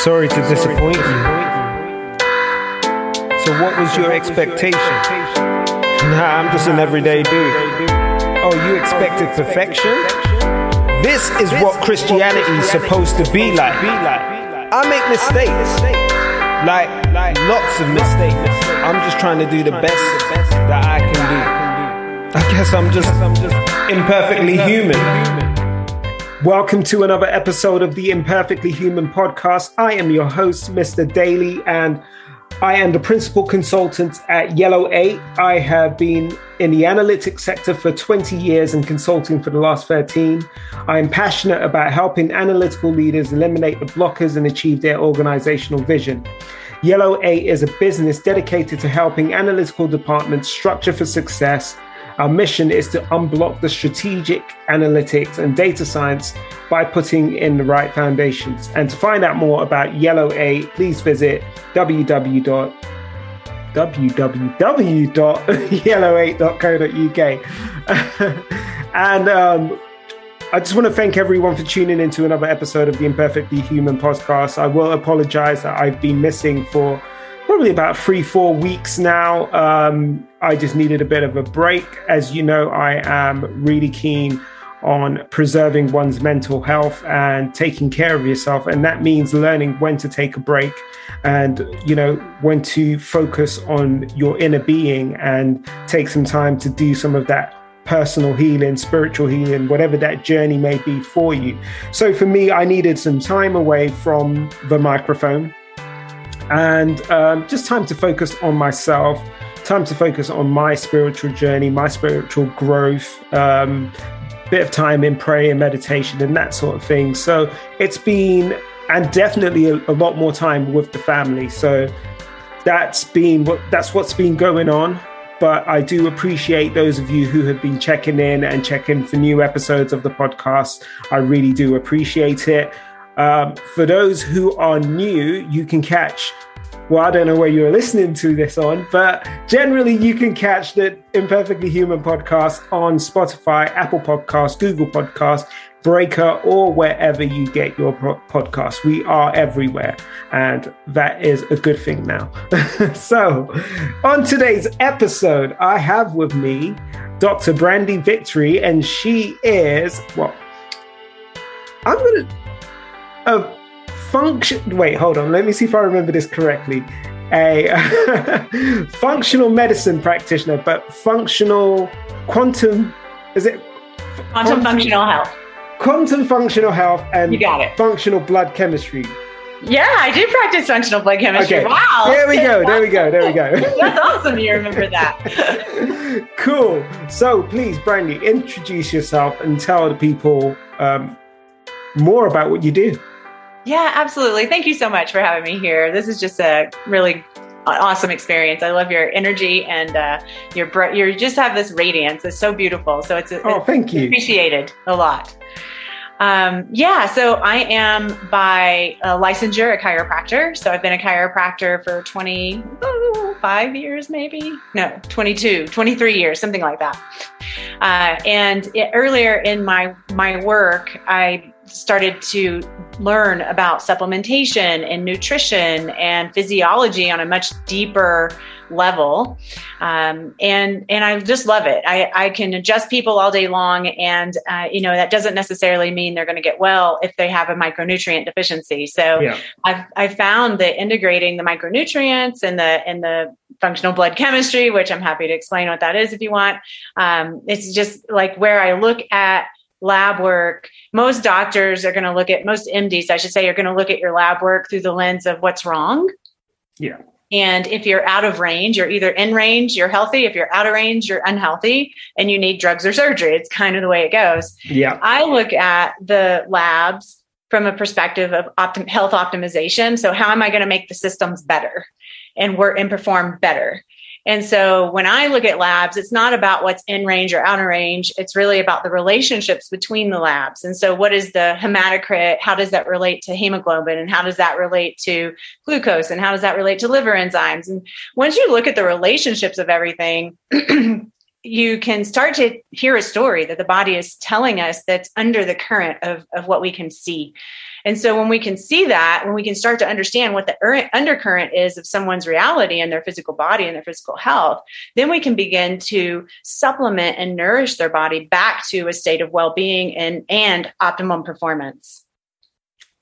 Sorry to disappoint you. So, what was your expectation? Nah, I'm just an everyday dude. Oh, you expected perfection? This is what Christianity is supposed to be like. I make mistakes, like lots of mistakes. I'm just trying to do the best that I can do. I guess I'm just imperfectly human. Welcome to another episode of the Imperfectly Human podcast. I am your host, Mr. Daly, and I am the principal consultant at Yellow 8. I have been in the analytics sector for 20 years and consulting for the last 13. I am passionate about helping analytical leaders eliminate the blockers and achieve their organizational vision. Yellow 8 is a business dedicated to helping analytical departments structure for success our mission is to unblock the strategic analytics and data science by putting in the right foundations. And to find out more about Yellow 8, please visit www www.yellow8.co.uk. and um, I just want to thank everyone for tuning into another episode of the Imperfectly Human podcast. I will apologize that I've been missing for probably about three, four weeks now. Um, I just needed a bit of a break. As you know, I am really keen on preserving one's mental health and taking care of yourself. And that means learning when to take a break and, you know, when to focus on your inner being and take some time to do some of that personal healing, spiritual healing, whatever that journey may be for you. So for me, I needed some time away from the microphone and um, just time to focus on myself, time to focus on my spiritual journey, my spiritual growth, um, bit of time in prayer and meditation and that sort of thing. So it's been, and definitely a, a lot more time with the family. So that's been what that's what's been going on. But I do appreciate those of you who have been checking in and checking for new episodes of the podcast. I really do appreciate it. Um, for those who are new, you can catch well, I don't know where you're listening to this on, but generally you can catch the Imperfectly Human podcast on Spotify, Apple Podcasts, Google Podcasts, Breaker, or wherever you get your podcast. We are everywhere, and that is a good thing now. so, on today's episode, I have with me Dr. Brandy Victory, and she is what I'm gonna. Uh, function. Wait, hold on. Let me see if I remember this correctly. A functional medicine practitioner, but functional quantum. Is it quantum, quantum functional health? Quantum functional health and you got it. functional blood chemistry. Yeah, I do practice functional blood chemistry. Okay. Wow. There we go. There we go. There we go. That's awesome. You remember that. cool. So please, Brandy, introduce yourself and tell the people um, more about what you do. Yeah, absolutely. Thank you so much for having me here. This is just a really awesome experience. I love your energy and uh, your you just have this radiance. It's so beautiful. So it's oh, thank you. Appreciated a lot. Um, yeah, so I am by licensure a chiropractor. So I've been a chiropractor for 25 years, maybe? No, 22, 23 years, something like that. Uh, and it, earlier in my my work, I started to learn about supplementation and nutrition and physiology on a much deeper level. Um, and and i just love it. I, I can adjust people all day long and uh, you know that doesn't necessarily mean they're going to get well if they have a micronutrient deficiency. So yeah. i've i found that integrating the micronutrients and the and the functional blood chemistry which i'm happy to explain what that is if you want um, it's just like where i look at lab work. Most doctors are going to look at, most MDs, I should say, are going to look at your lab work through the lens of what's wrong. Yeah. And if you're out of range, you're either in range, you're healthy. If you're out of range, you're unhealthy and you need drugs or surgery. It's kind of the way it goes. Yeah. I look at the labs from a perspective of optim- health optimization. So, how am I going to make the systems better and work and perform better? And so when I look at labs, it's not about what's in range or out of range. It's really about the relationships between the labs. And so what is the hematocrit? How does that relate to hemoglobin? And how does that relate to glucose? And how does that relate to liver enzymes? And once you look at the relationships of everything, you can start to hear a story that the body is telling us that's under the current of, of what we can see. And so when we can see that, when we can start to understand what the undercurrent is of someone's reality and their physical body and their physical health, then we can begin to supplement and nourish their body back to a state of well-being and and optimum performance.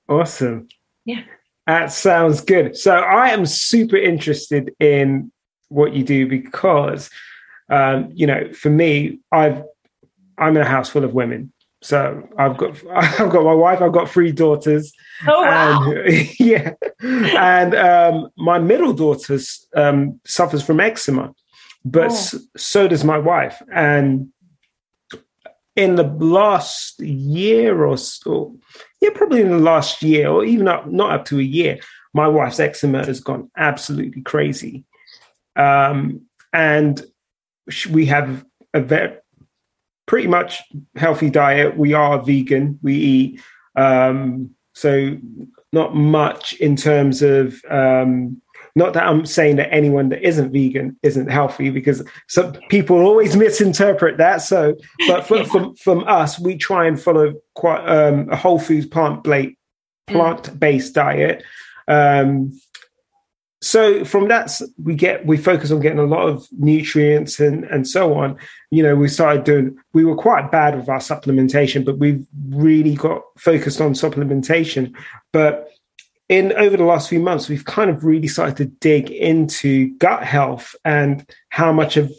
Awesome. Yeah. That sounds good. So I am super interested in what you do because um, you know, for me, I've I'm in a house full of women. So I've got I've got my wife, I've got three daughters. Oh wow! And, yeah, and um, my middle daughter um, suffers from eczema, but oh. so does my wife. And in the last year or so, yeah, probably in the last year, or even up, not up to a year, my wife's eczema has gone absolutely crazy. Um, and we have a very pretty much healthy diet. We are vegan. We eat um, so not much in terms of um, not that I'm saying that anyone that isn't vegan isn't healthy because some people always misinterpret that. So, but for, from from us, we try and follow quite um, a whole foods plant plate plant based diet. Um, so from that we get we focus on getting a lot of nutrients and and so on. You know we started doing we were quite bad with our supplementation but we've really got focused on supplementation. But in over the last few months we've kind of really started to dig into gut health and how much of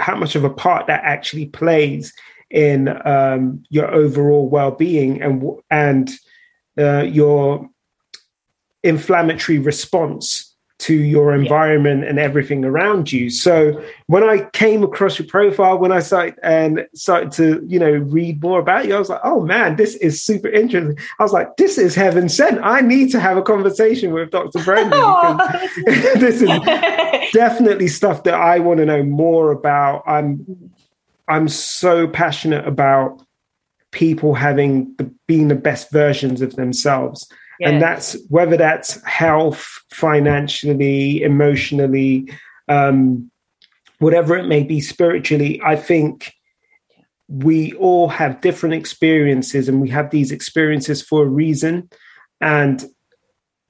how much of a part that actually plays in um, your overall well-being and and uh, your inflammatory response to your environment yeah. and everything around you. So when I came across your profile, when I started and started to, you know, read more about you, I was like, oh man, this is super interesting. I was like, this is heaven sent. I need to have a conversation with Dr. Brandon. Oh. this is definitely stuff that I want to know more about. I'm I'm so passionate about people having the, being the best versions of themselves and that's whether that's health, financially, emotionally, um, whatever it may be, spiritually. I think we all have different experiences, and we have these experiences for a reason. And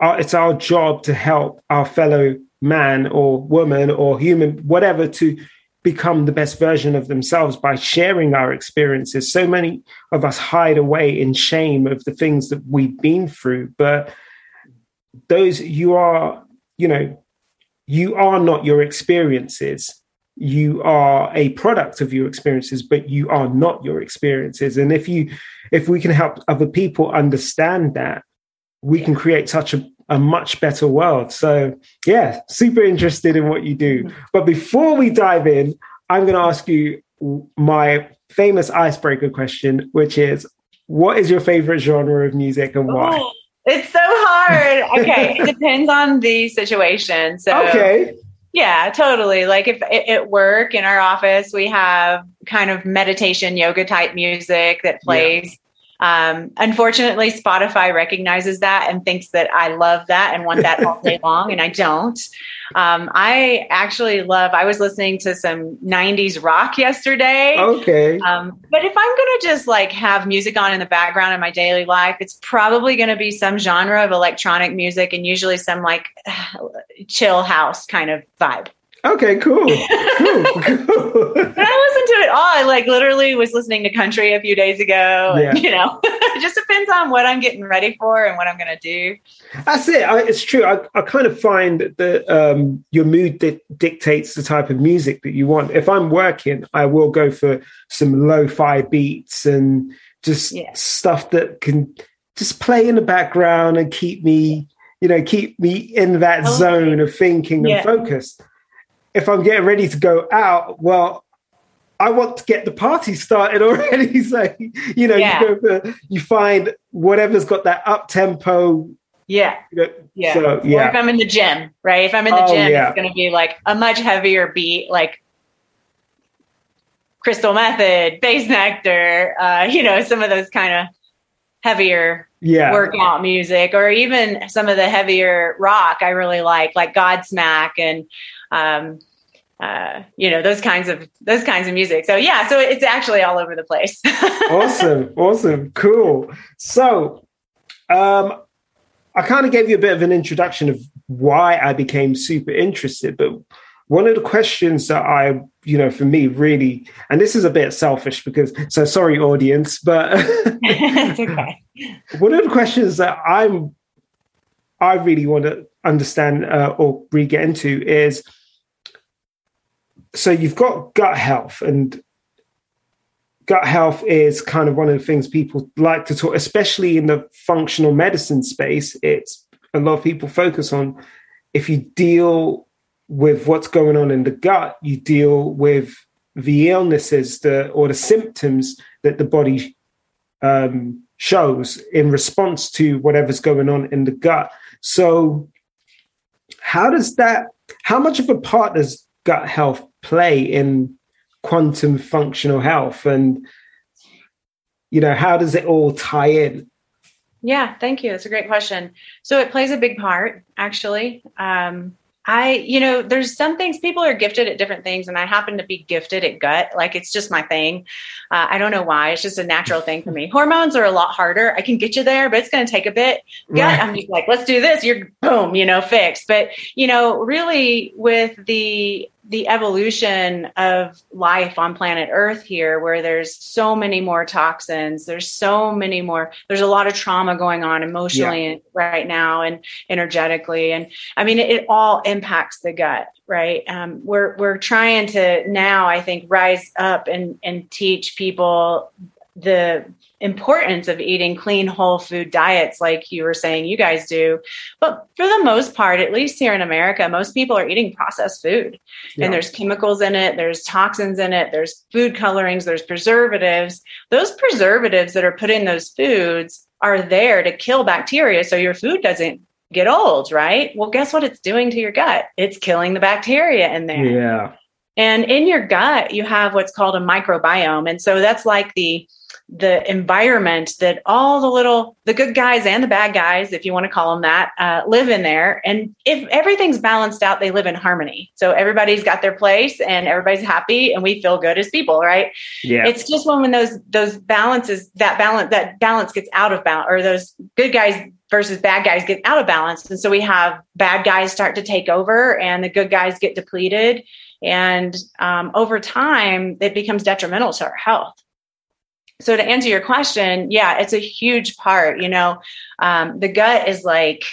our, it's our job to help our fellow man or woman or human, whatever, to become the best version of themselves by sharing our experiences. So many of us hide away in shame of the things that we've been through, but those you are, you know, you are not your experiences. You are a product of your experiences, but you are not your experiences. And if you, if we can help other people understand that, we can create such a a much better world. So, yeah, super interested in what you do. But before we dive in, I'm going to ask you my famous icebreaker question, which is what is your favorite genre of music and why? Oh, it's so hard. Okay, it depends on the situation. So, okay. Yeah, totally. Like if at work in our office, we have kind of meditation yoga type music that plays. Yeah um, unfortunately, Spotify recognizes that and thinks that I love that and want that all day long, and I don't. Um, I actually love. I was listening to some '90s rock yesterday. Okay. Um, but if I'm going to just like have music on in the background in my daily life, it's probably going to be some genre of electronic music, and usually some like chill house kind of vibe. Okay, cool. cool, cool. But I listen to it all. I like literally was listening to country a few days ago. And. You know, it just depends on what I'm getting ready for and what I'm going to do. That's it. I, it's true. I, I kind of find that um, your mood di- dictates the type of music that you want. If I'm working, I will go for some lo-fi beats and just yeah. stuff that can just play in the background and keep me, you know, keep me in that zone of thinking yeah. and focus if I'm getting ready to go out, well, I want to get the party started already. so you know, yeah. you go for you find whatever's got that up tempo. Yeah. You know, yeah. So, yeah. Or if I'm in the gym, right? If I'm in the oh, gym, yeah. it's going to be like a much heavier beat, like Crystal Method, Bassnectar, uh, you know, some of those kind of heavier yeah. workout music, or even some of the heavier rock I really like, like Godsmack and um, uh, you know those kinds of those kinds of music. So yeah, so it's actually all over the place. awesome, awesome, cool. So, um, I kind of gave you a bit of an introduction of why I became super interested, but one of the questions that I, you know, for me really, and this is a bit selfish because, so sorry, audience, but okay. one of the questions that I'm, I really want to understand uh, or re get into is so you've got gut health and gut health is kind of one of the things people like to talk especially in the functional medicine space it's a lot of people focus on if you deal with what's going on in the gut you deal with the illnesses the, or the symptoms that the body um, shows in response to whatever's going on in the gut. So how does that how much of a part does gut health play in quantum functional health and you know how does it all tie in yeah thank you that's a great question so it plays a big part actually um, I, you know, there's some things people are gifted at different things, and I happen to be gifted at gut. Like it's just my thing. Uh, I don't know why. It's just a natural thing for me. Hormones are a lot harder. I can get you there, but it's going to take a bit. Gut, right. I'm just like, let's do this. You're boom, you know, fixed. But you know, really with the the evolution of life on planet Earth here, where there's so many more toxins, there's so many more, there's a lot of trauma going on emotionally yeah. right now and energetically. And I mean, it, it all impacts the gut, right? Um, we're, we're trying to now, I think, rise up and, and teach people the importance of eating clean whole food diets like you were saying you guys do. But for the most part at least here in america most people are eating processed food. Yeah. and there's chemicals in it there's toxins in it there's food colorings there's preservatives. Those preservatives that are put in those foods are there to kill bacteria so your food doesn't get old right? Well guess what it's doing to your gut? It's killing the bacteria in there. Yeah. And in your gut you have what's called a microbiome. And so that's like the the environment that all the little the good guys and the bad guys if you want to call them that uh, live in there. And if everything's balanced out they live in harmony. So everybody's got their place and everybody's happy and we feel good as people right? Yeah. It's just when when those those balances that balance that balance gets out of balance or those good guys versus bad guys get out of balance. And so we have bad guys start to take over and the good guys get depleted. And um, over time it becomes detrimental to our health so to answer your question yeah it's a huge part you know um, the gut is like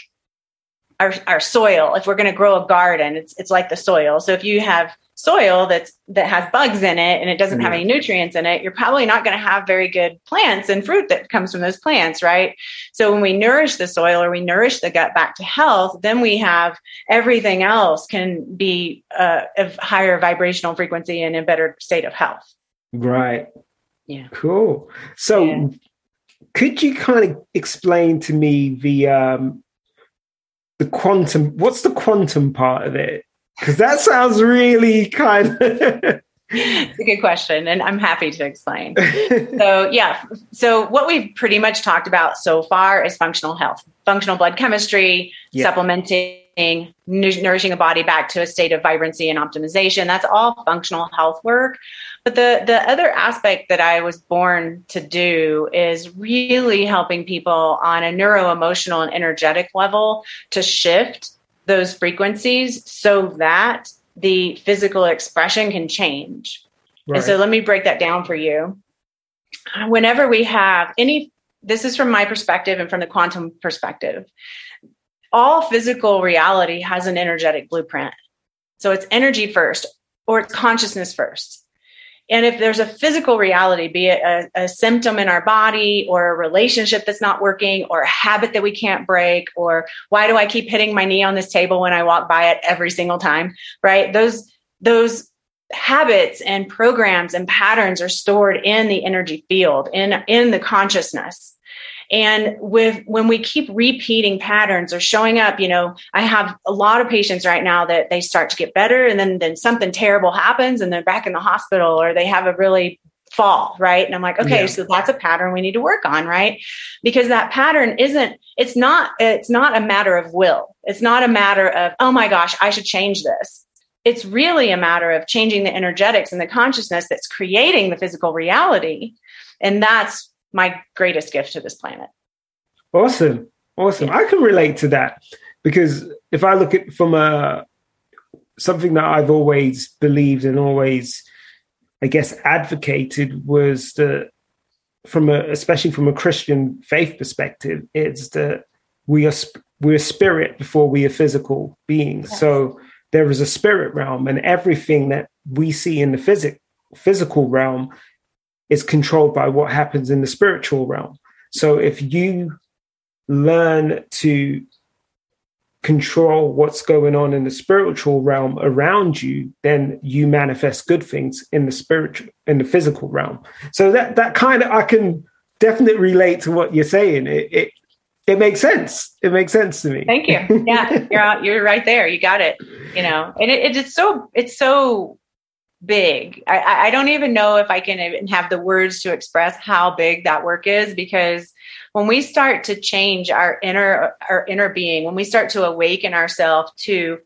our, our soil. If we're going to grow a garden it's, it's like the soil. So if you have soil that's that has bugs in it and it doesn't have any nutrients in it you're probably not going to have very good plants and fruit that comes from those plants right? So when we nourish the soil or we nourish the gut back to health then we have everything else can be uh, of higher vibrational frequency and in better state of health. Right yeah. Cool. So yeah. could you kind of explain to me the um the quantum what's the quantum part of it? Because that sounds really kind of it's a good question, and I'm happy to explain. so, yeah, so what we've pretty much talked about so far is functional health, functional blood chemistry, yeah. supplementing, nourishing a body back to a state of vibrancy and optimization. That's all functional health work. But the the other aspect that I was born to do is really helping people on a neuro emotional and energetic level to shift those frequencies so that the physical expression can change. Right. And so let me break that down for you. Whenever we have any this is from my perspective and from the quantum perspective. All physical reality has an energetic blueprint. So it's energy first or it's consciousness first. And if there's a physical reality, be it a, a, symptom in our body or a relationship that's not working or a habit that we can't break, or why do I keep hitting my knee on this table when I walk by it every single time, right? Those, those habits and programs and patterns are stored in the energy field, in, in the consciousness and with when we keep repeating patterns or showing up, you know, I have a lot of patients right now that they start to get better and then then something terrible happens and they're back in the hospital or they have a really fall, right? And I'm like, okay, yeah. so that's a pattern we need to work on, right? Because that pattern isn't it's not it's not a matter of will. It's not a matter of, oh my gosh, I should change this. it's really a matter of changing the energetics and the consciousness that's creating the physical reality. And that's my greatest gift to this planet. Awesome. Awesome. Yeah. I can relate to that because if I look at from a something that I've always believed and always, I guess, advocated was that from a, especially from a Christian faith perspective, it's that we are we're spirit before we are physical beings. Yes. So there is a spirit realm, and everything that we see in the physic physical realm is controlled by what happens in the spiritual realm. So if you learn to control what's going on in the spiritual realm around you, then you manifest good things in the spiritual in the physical realm. So that that kind of I can definitely relate to what you're saying. It it, it makes sense. It makes sense to me. Thank you. Yeah, you're out, you're right there. You got it. You know, and it, it's so it's so big. I, I don't even know if I can even have the words to express how big that work is because when we start to change our inner our inner being when we start to awaken ourselves to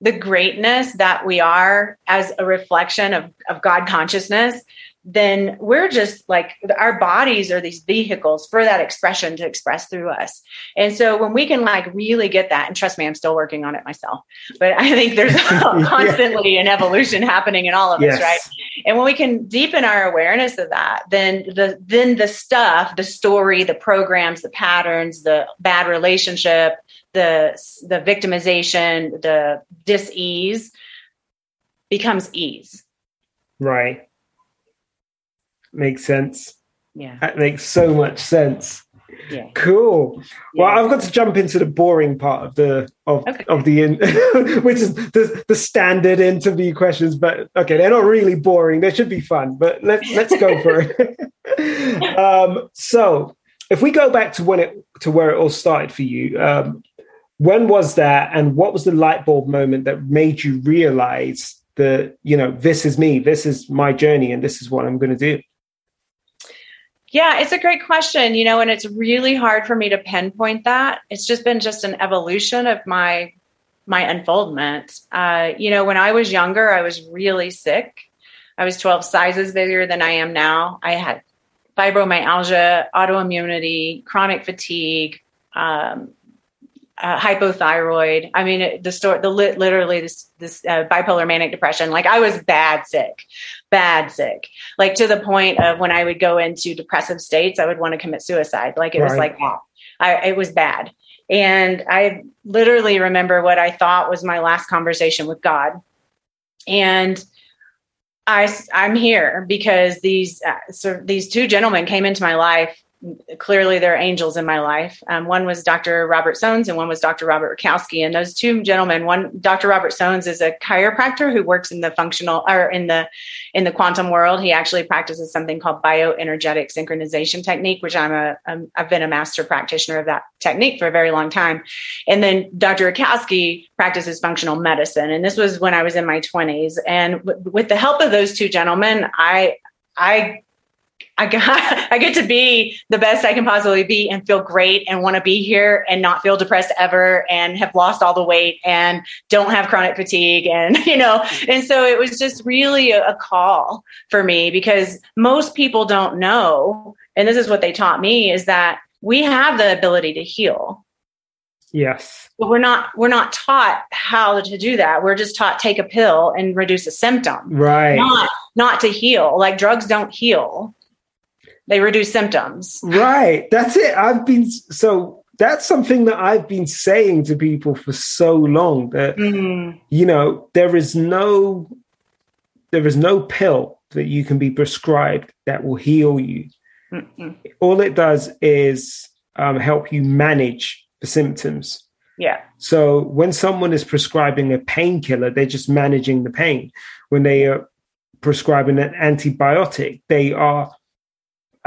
the greatness that we are as a reflection of, of god consciousness then we're just like our bodies are these vehicles for that expression to express through us. And so when we can like really get that, and trust me, I'm still working on it myself, but I think there's constantly yeah. an evolution happening in all of yes. us, right? And when we can deepen our awareness of that, then the then the stuff, the story, the programs, the patterns, the bad relationship, the the victimization, the dis-ease becomes ease. Right Makes sense. Yeah. That makes so much sense. Yeah. Cool. Well. I've got to jump into the boring part of the of okay. of the in, which is the the standard interview questions. But okay, they're not really boring. They should be fun. But let's let's go for it. um, so, if we go back to when it to where it all started for you, um, when was that, and what was the light bulb moment that made you realize that you know this is me, this is my journey, and this is what I'm going to do? Yeah, it's a great question, you know, and it's really hard for me to pinpoint that. It's just been just an evolution of my my unfoldment. Uh, you know, when I was younger, I was really sick. I was 12 sizes bigger than I am now. I had fibromyalgia, autoimmunity, chronic fatigue, um, uh, hypothyroid. I mean, the story, the lit, literally this this uh, bipolar manic depression. Like I was bad sick, bad sick. Like to the point of when I would go into depressive states, I would want to commit suicide. Like it right. was like that. I, it was bad. And I literally remember what I thought was my last conversation with God. And I, I'm here because these uh, so these two gentlemen came into my life clearly there are angels in my life. Um, one was Dr. Robert Soanes and one was Dr. Robert Rakowski. And those two gentlemen, one Dr. Robert Soanes is a chiropractor who works in the functional or in the in the quantum world. He actually practices something called bioenergetic synchronization technique, which I'm a um, I've been a master practitioner of that technique for a very long time. And then Dr. Rakowski practices functional medicine. And this was when I was in my 20s. And w- with the help of those two gentlemen, I I I got I get to be the best I can possibly be and feel great and want to be here and not feel depressed ever and have lost all the weight and don't have chronic fatigue and you know? And so it was just really a, a call for me because most people don't know and this is what they taught me is that we have the ability to heal. Yes. But we're not we're not taught how to do that. We're just taught take a pill and reduce a symptom. Right. Not not to heal. Like drugs don't heal they reduce symptoms. Right. That's it. I've been so that's something that I've been saying to people for so long that mm. you know there is no there is no pill that you can be prescribed that will heal you. Mm-mm. All it does is um, help you manage the symptoms. Yeah. So when someone is prescribing a painkiller, they're just managing the pain. When they are prescribing an antibiotic, they are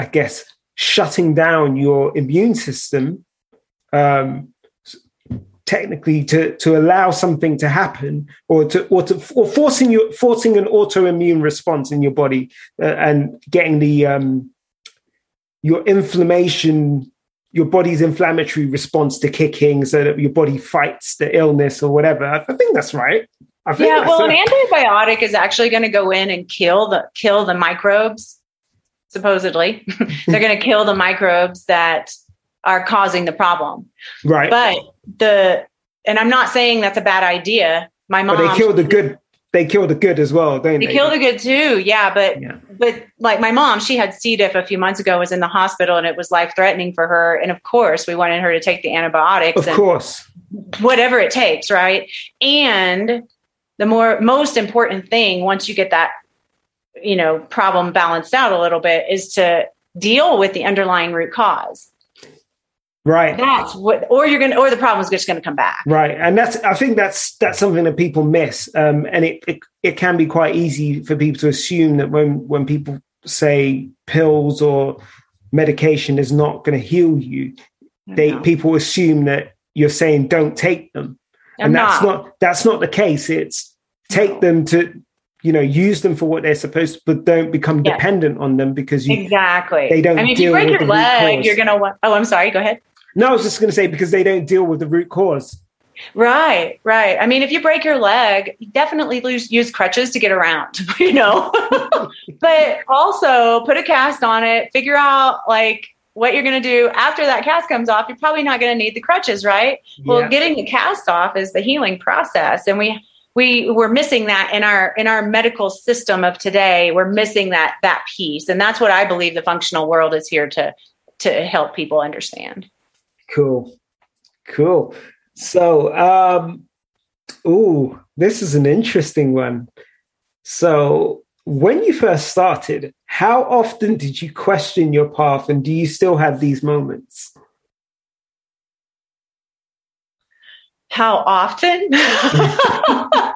I guess, shutting down your immune system, um, technically to to allow something to happen, or to or to or forcing you forcing an autoimmune response in your body uh, and getting the um, your inflammation your body's inflammatory response to kicking so that your body fights the illness or whatever. I think that's right. yeah, well, an antibiotic is actually going to go in and kill the kill the microbes. Supposedly, they're going to kill the microbes that are causing the problem. Right. But the and I'm not saying that's a bad idea. My mom. But they kill the good. They kill the good as well, don't they? They kill the good too. Yeah, but yeah. but like my mom, she had C. diff a few months ago. Was in the hospital and it was life threatening for her. And of course, we wanted her to take the antibiotics. Of course. Whatever it takes, right? And the more most important thing once you get that you know problem balanced out a little bit is to deal with the underlying root cause. Right. That's what or you're gonna or the problem is just gonna come back. Right. And that's i think that's that's something that people miss. Um, and it, it it can be quite easy for people to assume that when when people say pills or medication is not going to heal you they people assume that you're saying don't take them. I'm and that's not. not that's not the case. It's take them to you know use them for what they're supposed to but don't become dependent on them because you exactly. they don't i mean if you break your leg you're gonna want oh i'm sorry go ahead. No i was just gonna say because they don't deal with the root cause. Right right. I mean if you break your leg definitely lose, use crutches to get around you know? But also put a cast on it figure out like what you're going to do after that cast comes off you're probably not going to need the crutches right? Yeah. well getting the cast off is the healing process and we we we're missing that in our in our medical system of today. We're missing that that piece. And that's what i believe the functional world is here to to help people understand. Cool. Cool. So um ooh this is an interesting one. So when you first started how often did you question your path? And do you still have these moments how often?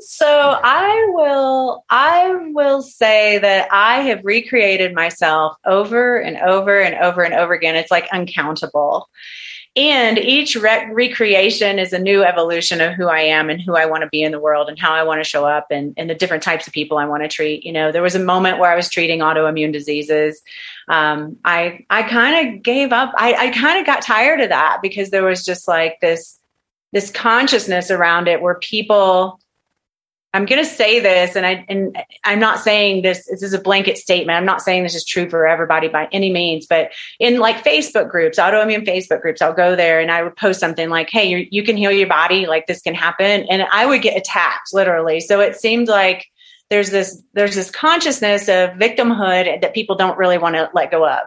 So i will i will say that i have recreated myself over and over and over and over again. It's like uncountable. And each re- recreation is a new evolution of who i am and who i want to be in the world and how i want to show up and, and the different types of people i want to treat. You know there was a moment where i was treating autoimmune diseases um, I I kind of gave up. I, I kind of got tired of that because there was just like this this consciousness around it where people I'm going to say this, and I and I'm not saying this. This is a blanket statement. I'm not saying this is true for everybody by any means. But in like Facebook groups, autoimmune Facebook groups, I'll go there and I would post something like, "Hey, you you can heal your body. Like this can happen," and I would get attacked literally. So it seemed like there's this there's this consciousness of victimhood that people don't really want to let go of.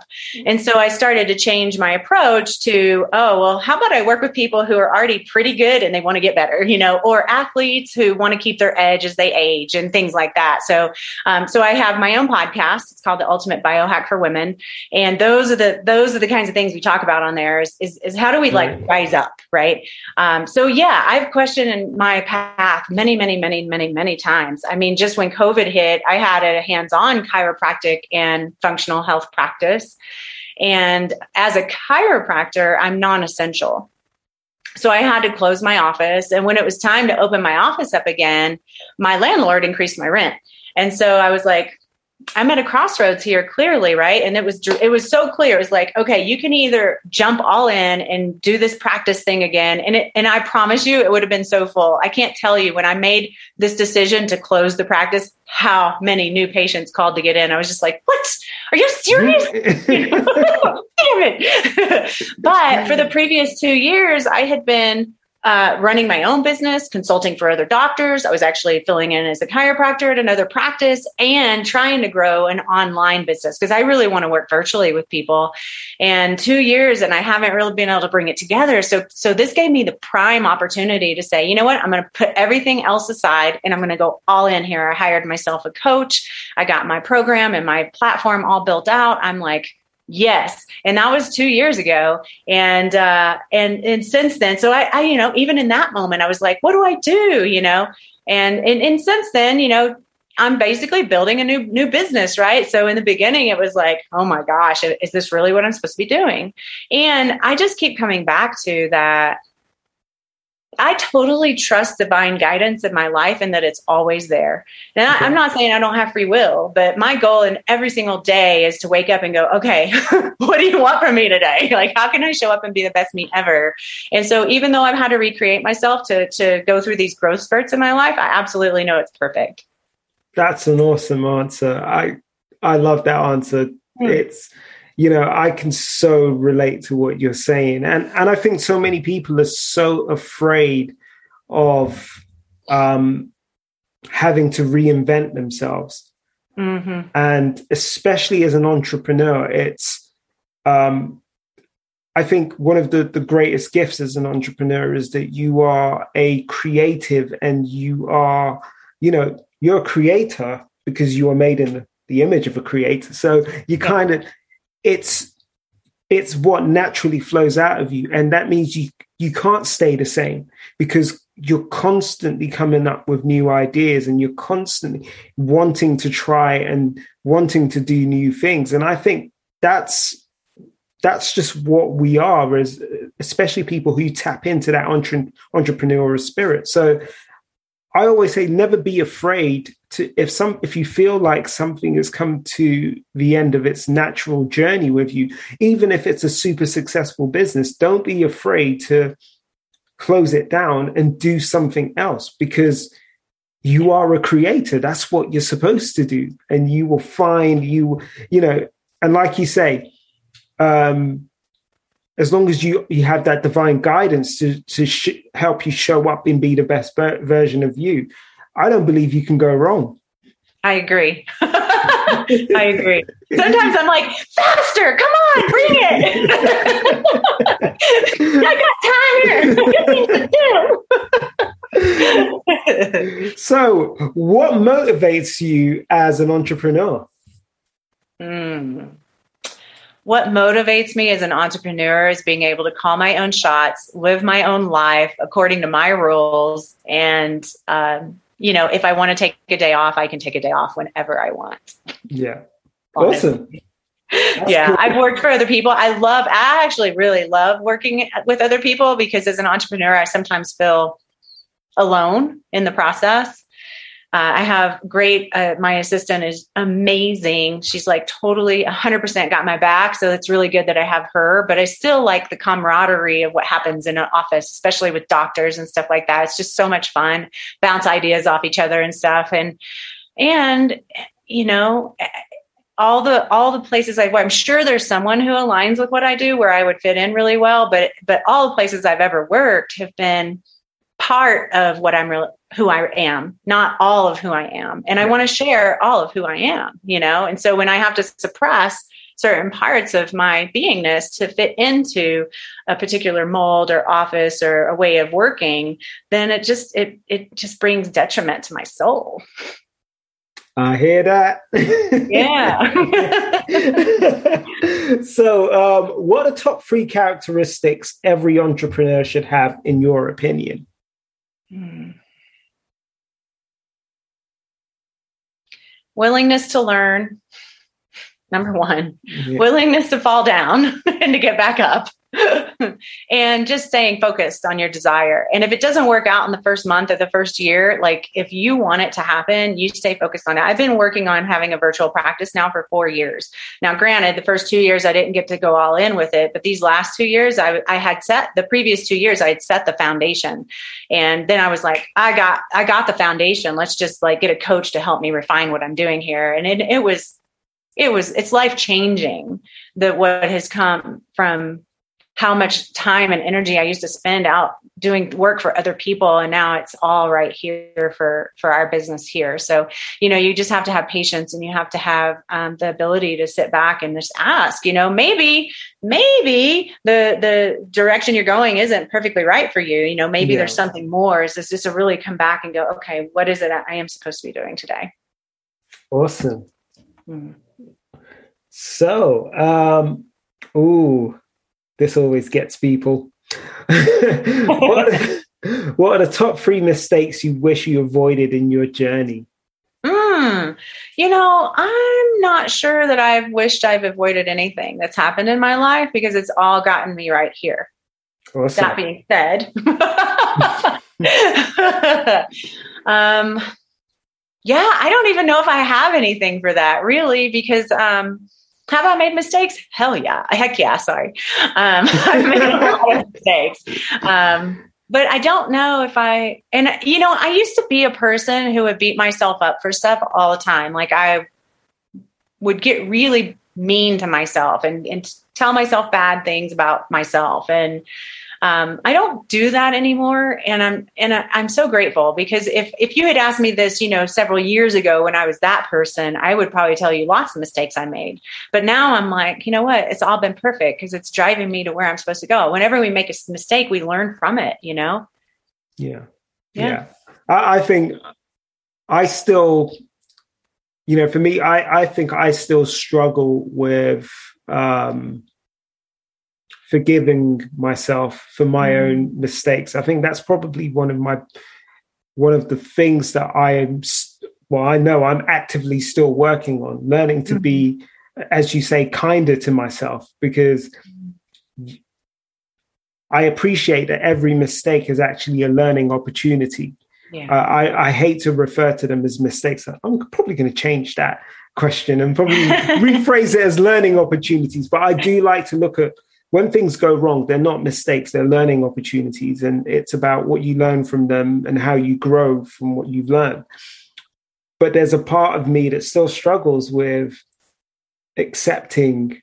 And so i started to change my approach to oh well how about i work with people who are already pretty good and they want to get better you know or athletes who want to keep their edge as they age and things like that. So um, so i have my own podcast. It's called the ultimate biohack for women. And those are the those are the kinds of things we talk about on there is is, is how do we like rise up right? Um, so yeah i've questioned my path many many many many many times. I mean just when COVID hit, I had a hands on chiropractic and functional health practice. And as a chiropractor, I'm non essential. So I had to close my office. And when it was time to open my office up again, my landlord increased my rent. And so I was like, I'm at a crossroads here clearly, right? And it was it was so clear. It was like, okay, you can either jump all in and do this practice thing again, and it, and I promise you, it would have been so full. I can't tell you when I made this decision to close the practice, how many new patients called to get in. I was just like, what? Are you serious? Damn it! but for the previous two years, I had been uh, running my own business, consulting for other doctors. I was actually filling in as a chiropractor at another practice and trying to grow an online business because I really want to work virtually with people. And two years, and I haven't really been able to bring it together. So, so this gave me the prime opportunity to say, you know what, I'm going to put everything else aside and I'm going to go all in here. I hired myself a coach. I got my program and my platform all built out. I'm like, Yes, and that was two years ago, and uh, and and since then, so I, I, you know, even in that moment, I was like, what do I do, you know, and and, and since then, you know, I'm basically building a new new business, right? So in the beginning, it was like, oh my gosh, is this really what I'm supposed to be doing? And I just keep coming back to that I totally trust divine guidance in my life and that it's always there. And I, am not saying I don't have free will, but my goal in every single day is to wake up and go, okay, what do you want from me today? Like, how can I show up and be the best me ever? And so, even though I've had to recreate myself to to go through these growth spurts in my life, I absolutely know it's perfect. That's an awesome answer. I I love that answer. Mm. It's you know i can so relate to what you're saying. And and i think so many people are so afraid of um having to reinvent themselves. Mm-hmm. and especially as an entrepreneur it's um i think one of the the greatest gifts as an entrepreneur is that you are a creative and you are you know you're a creator because you are made in the, the image of a creator. So you kind of it's it's what naturally flows out of you. And that means you you can't stay the same because you're constantly coming up with new ideas and you're constantly wanting to try and wanting to do new things. And i think that's that's just what we are as especially people who tap into that entre- entrepreneurial spirit. So I always say never be afraid to if some if you feel like something has come to the end of its natural journey with you, even if it's a super successful business, don't be afraid to close it down and do something else because you are a creator. That's what you're supposed to do. And you will find you, you know, and like you say, um, as long as you you have that divine guidance to to sh- help you show up and be the best ver- version of you i don't believe you can go wrong. I agree. I agree. Sometimes i'm like faster come on bring it. I got time here. To do. So what motivates you as an entrepreneur? Mm what motivates me as an entrepreneur is being able to call my own shots, live my own life according to my rules. And, um, you know, if I want to take a day off, I can take a day off whenever I want. Yeah. Awesome. That's yeah, cool. I've worked for other people. I love, I actually really love working with other people because as an entrepreneur, I sometimes feel alone in the process. Uh, I have great, uh, my assistant is amazing. She's like totally 100% got my back. So it's really good that I have her, but I still like the camaraderie of what happens in an office, especially with doctors and stuff like that. It's just so much fun, bounce ideas off each other and stuff. And, and, you know, all the all the places I've I'm sure there's someone who aligns with what I do where I would fit in really well, but but all the places I've ever worked have been part of what I'm really who I am, not all of who I am. And I want to share all of who I am, you know? And so when I have to suppress certain parts of my beingness to fit into a particular mold or office or a way of working, then it just it it just brings detriment to my soul. I hear that. Yeah. so, um, what are top three characteristics every entrepreneur should have, in your opinion? Hmm. Willingness to learn, number one. Yeah. Willingness to fall down and to get back up. and just staying focused on your desire. And if it doesn't work out in the first month or the first year, like if you want it to happen, you stay focused on it. I've been working on having a virtual practice now for four years. Now, granted, the first two years I didn't get to go all in with it, but these last two years I, I had set the previous two years I had set the foundation. And then I was like, I got, I got the foundation. Let's just like get a coach to help me refine what I'm doing here. And it, it was, it was, it's life changing that what has come from how much time and energy I used to spend out doing work for other people. And now it's all right here for for our business here. So you know you just have to have patience and you have to have um, the ability to sit back and just ask you know maybe maybe the the direction you're going isn't perfectly right for you. You know maybe yeah. there's something more. Is this just to really come back and go okay what is it i am supposed to be doing today? Awesome. Hmm. so um ooh this always gets people. what, what are the top three mistakes you wish you avoided in your journey? Mm, you know, I'm not sure that I've wished I've avoided anything that's happened in my life because it's all gotten me right here. Awesome. That being said, um, yeah, I don't even know if I have anything for that really, because um, have I made mistakes? Hell yeah. Heck yeah. Sorry. Um, I've made a lot of mistakes. Um, but I don't know if I, and you know, I used to be a person who would beat myself up for stuff all the time. Like I would get really mean to myself and, and tell myself bad things about myself. And um, I don't do that anymore, and I'm and I'm so grateful because if if you had asked me this, you know, several years ago when I was that person, I would probably tell you lots of mistakes I made. But now I'm like, you know what? It's all been perfect because it's driving me to where I'm supposed to go. Whenever we make a mistake, we learn from it. You know. Yeah. Yeah. yeah. I, I think I still, you know, for me, I I think I still struggle with. um forgiving myself for my mm. own mistakes. I think that's probably one of my one of the things that I am well, I know I'm actively still working on learning to mm. be, as you say, kinder to myself because I appreciate that every mistake is actually a learning opportunity. Yeah. Uh, I, I hate to refer to them as mistakes. I'm probably going to change that question and probably rephrase it as learning opportunities. But I do like to look at when things go wrong, they're not mistakes, they're learning opportunities. And it's about what you learn from them and how you grow from what you've learned. But there's a part of me that still struggles with accepting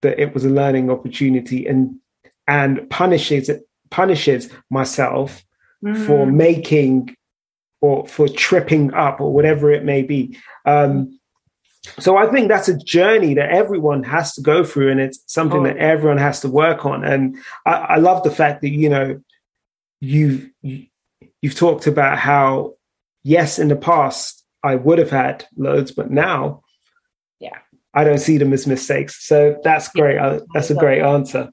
that it was a learning opportunity and and punishes punishes myself mm. for making or for tripping up or whatever it may be. Um, so I think that's a journey that everyone has to go through, and it's something oh. that everyone has to work on. And I, I love the fact that you know you've you've talked about how yes, in the past I would have had loads, but now, yeah, I don't see them as mistakes. So that's great. Yeah, that's a great answer.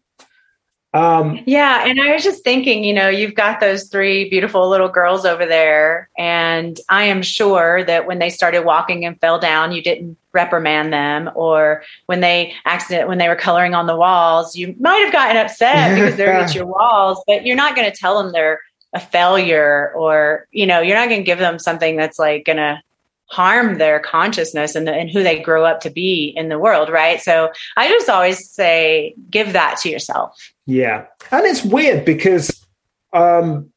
Um, yeah, and I was just thinking, you know, you've got those three beautiful little girls over there, and I am sure that when they started walking and fell down, you didn't reprimand them, or when they accident when they were coloring on the walls, you might have gotten upset because they're at your walls, but you're not going to tell them they're a failure, or you know, you're not going to give them something that's like going to harm their consciousness and, and who they grow up to be in the world, right? So I just always say, give that to yourself. Yeah. And it's weird because um,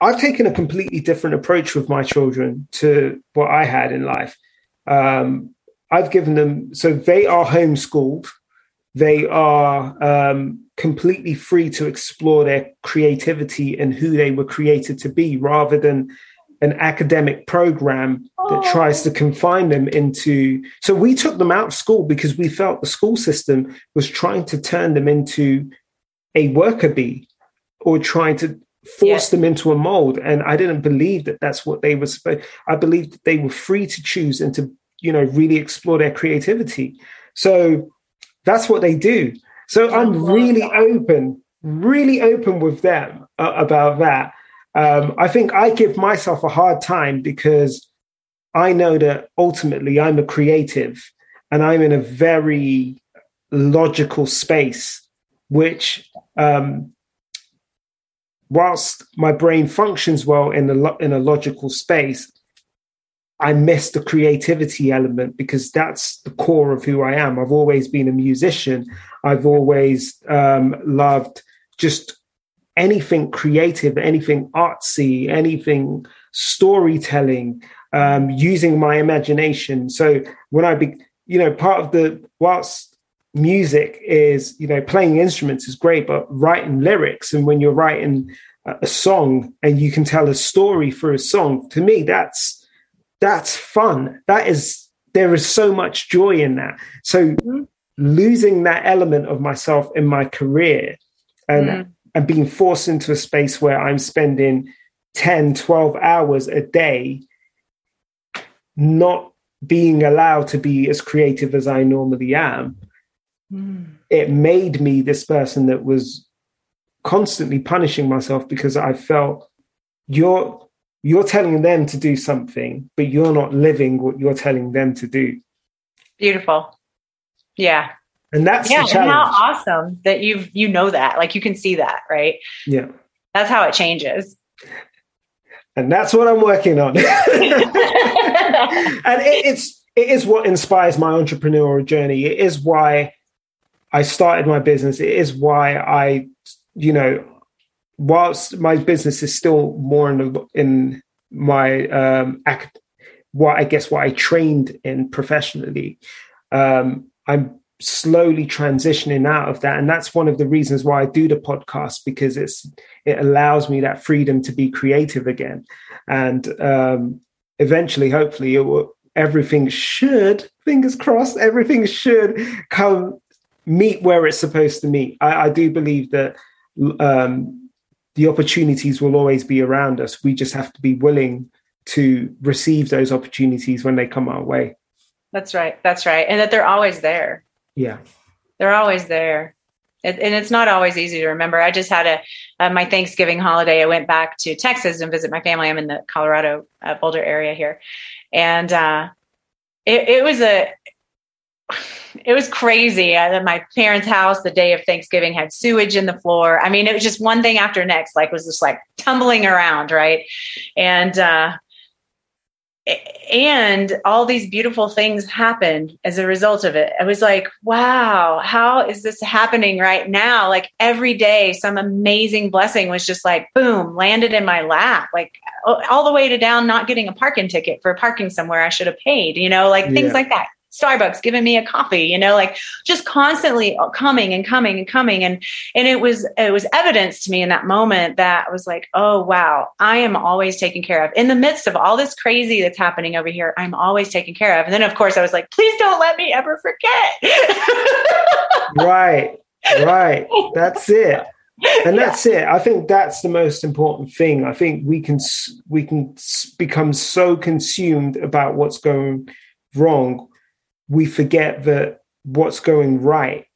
I've taken a completely different approach with my children to what I had in life. Um, I've given them, so they are homeschooled. They are um, completely free to explore their creativity and who they were created to be rather than an academic program that oh. tries to confine them into so we took them out of school because we felt the school system was trying to turn them into a worker bee or trying to force them into a mold. And i didn't believe that that's what they were supposed i believed that they were free to choose and to you know really explore their creativity. So that's what they do. So i'm really open really open with them uh, about that um, I think I give myself a hard time because I know that ultimately I'm a creative and I'm in a very logical space, which, um, whilst my brain functions well in a, lo- in a logical space, I miss the creativity element because that's the core of who I am. I've always been a musician. I've always um, loved just anything creative, anything artsy, anything storytelling, um, using my imagination. So when I be, you know, part of the whilst music is, you know, playing instruments is great, but writing lyrics and when you're writing a song and you can tell a story for a song, to me, that's that's fun. That is there is so much joy in that. So mm-hmm. losing that element of myself in my career and mm and being forced into a space where I'm spending 10, 12 hours a day not being allowed to be as creative as I normally am, mm. it made me this person that was constantly punishing myself because I felt you're you're telling them to do something, but you're not living what you're telling them to do. Beautiful. Yeah. And that's yeah, and how awesome that you've you know that. Like you can see that, right? Yeah. That's how it changes. And that's what I'm working on. and it, it's it is what inspires my entrepreneurial journey. It is why I started my business. It is why I, you know, whilst my business is still more in, in my um, act, what I guess what I trained in professionally, um, I'm slowly transitioning out of that, and that's one of the reasons why I do the podcast because it's it allows me that freedom to be creative again, and um, eventually, hopefully, will. Everything should, fingers crossed, everything should come meet where it's supposed to meet. I, I do believe that um, the opportunities will always be around us. We just have to be willing to receive those opportunities when they come our way. That's right. That's right. And that they're always there. Yeah. They're always there. It, and it's not always easy to remember. I just had a uh, my Thanksgiving holiday. I went back to Texas and visit my family. I'm in the Colorado uh, Boulder area here, and uh, it, it was a it was crazy. At my parents' house, the day of Thanksgiving had sewage in the floor. I mean, it was just one thing after next. Like, was just like tumbling around, right? And uh, and all these beautiful things happened as a result of it. I was like, wow, how is this happening right now? Like every day, some amazing blessing was just like, boom, landed in my lap, like all the way to down not getting a parking ticket for parking somewhere I should have paid, you know, like yeah. things like that. Starbucks giving me a coffee, you know, like just constantly uh, coming and coming and coming. And, and it was, it was evidence to me in that moment that I was like, oh, wow, I am always taken care of in the midst of all this crazy that's happening over here. I'm always taken care of. And then of course I was like, please don't let me ever forget. right. Right. That's it. and that's yeah. it i think that's the most important thing i think we can we can become so consumed about what's going wrong we forget that what's going right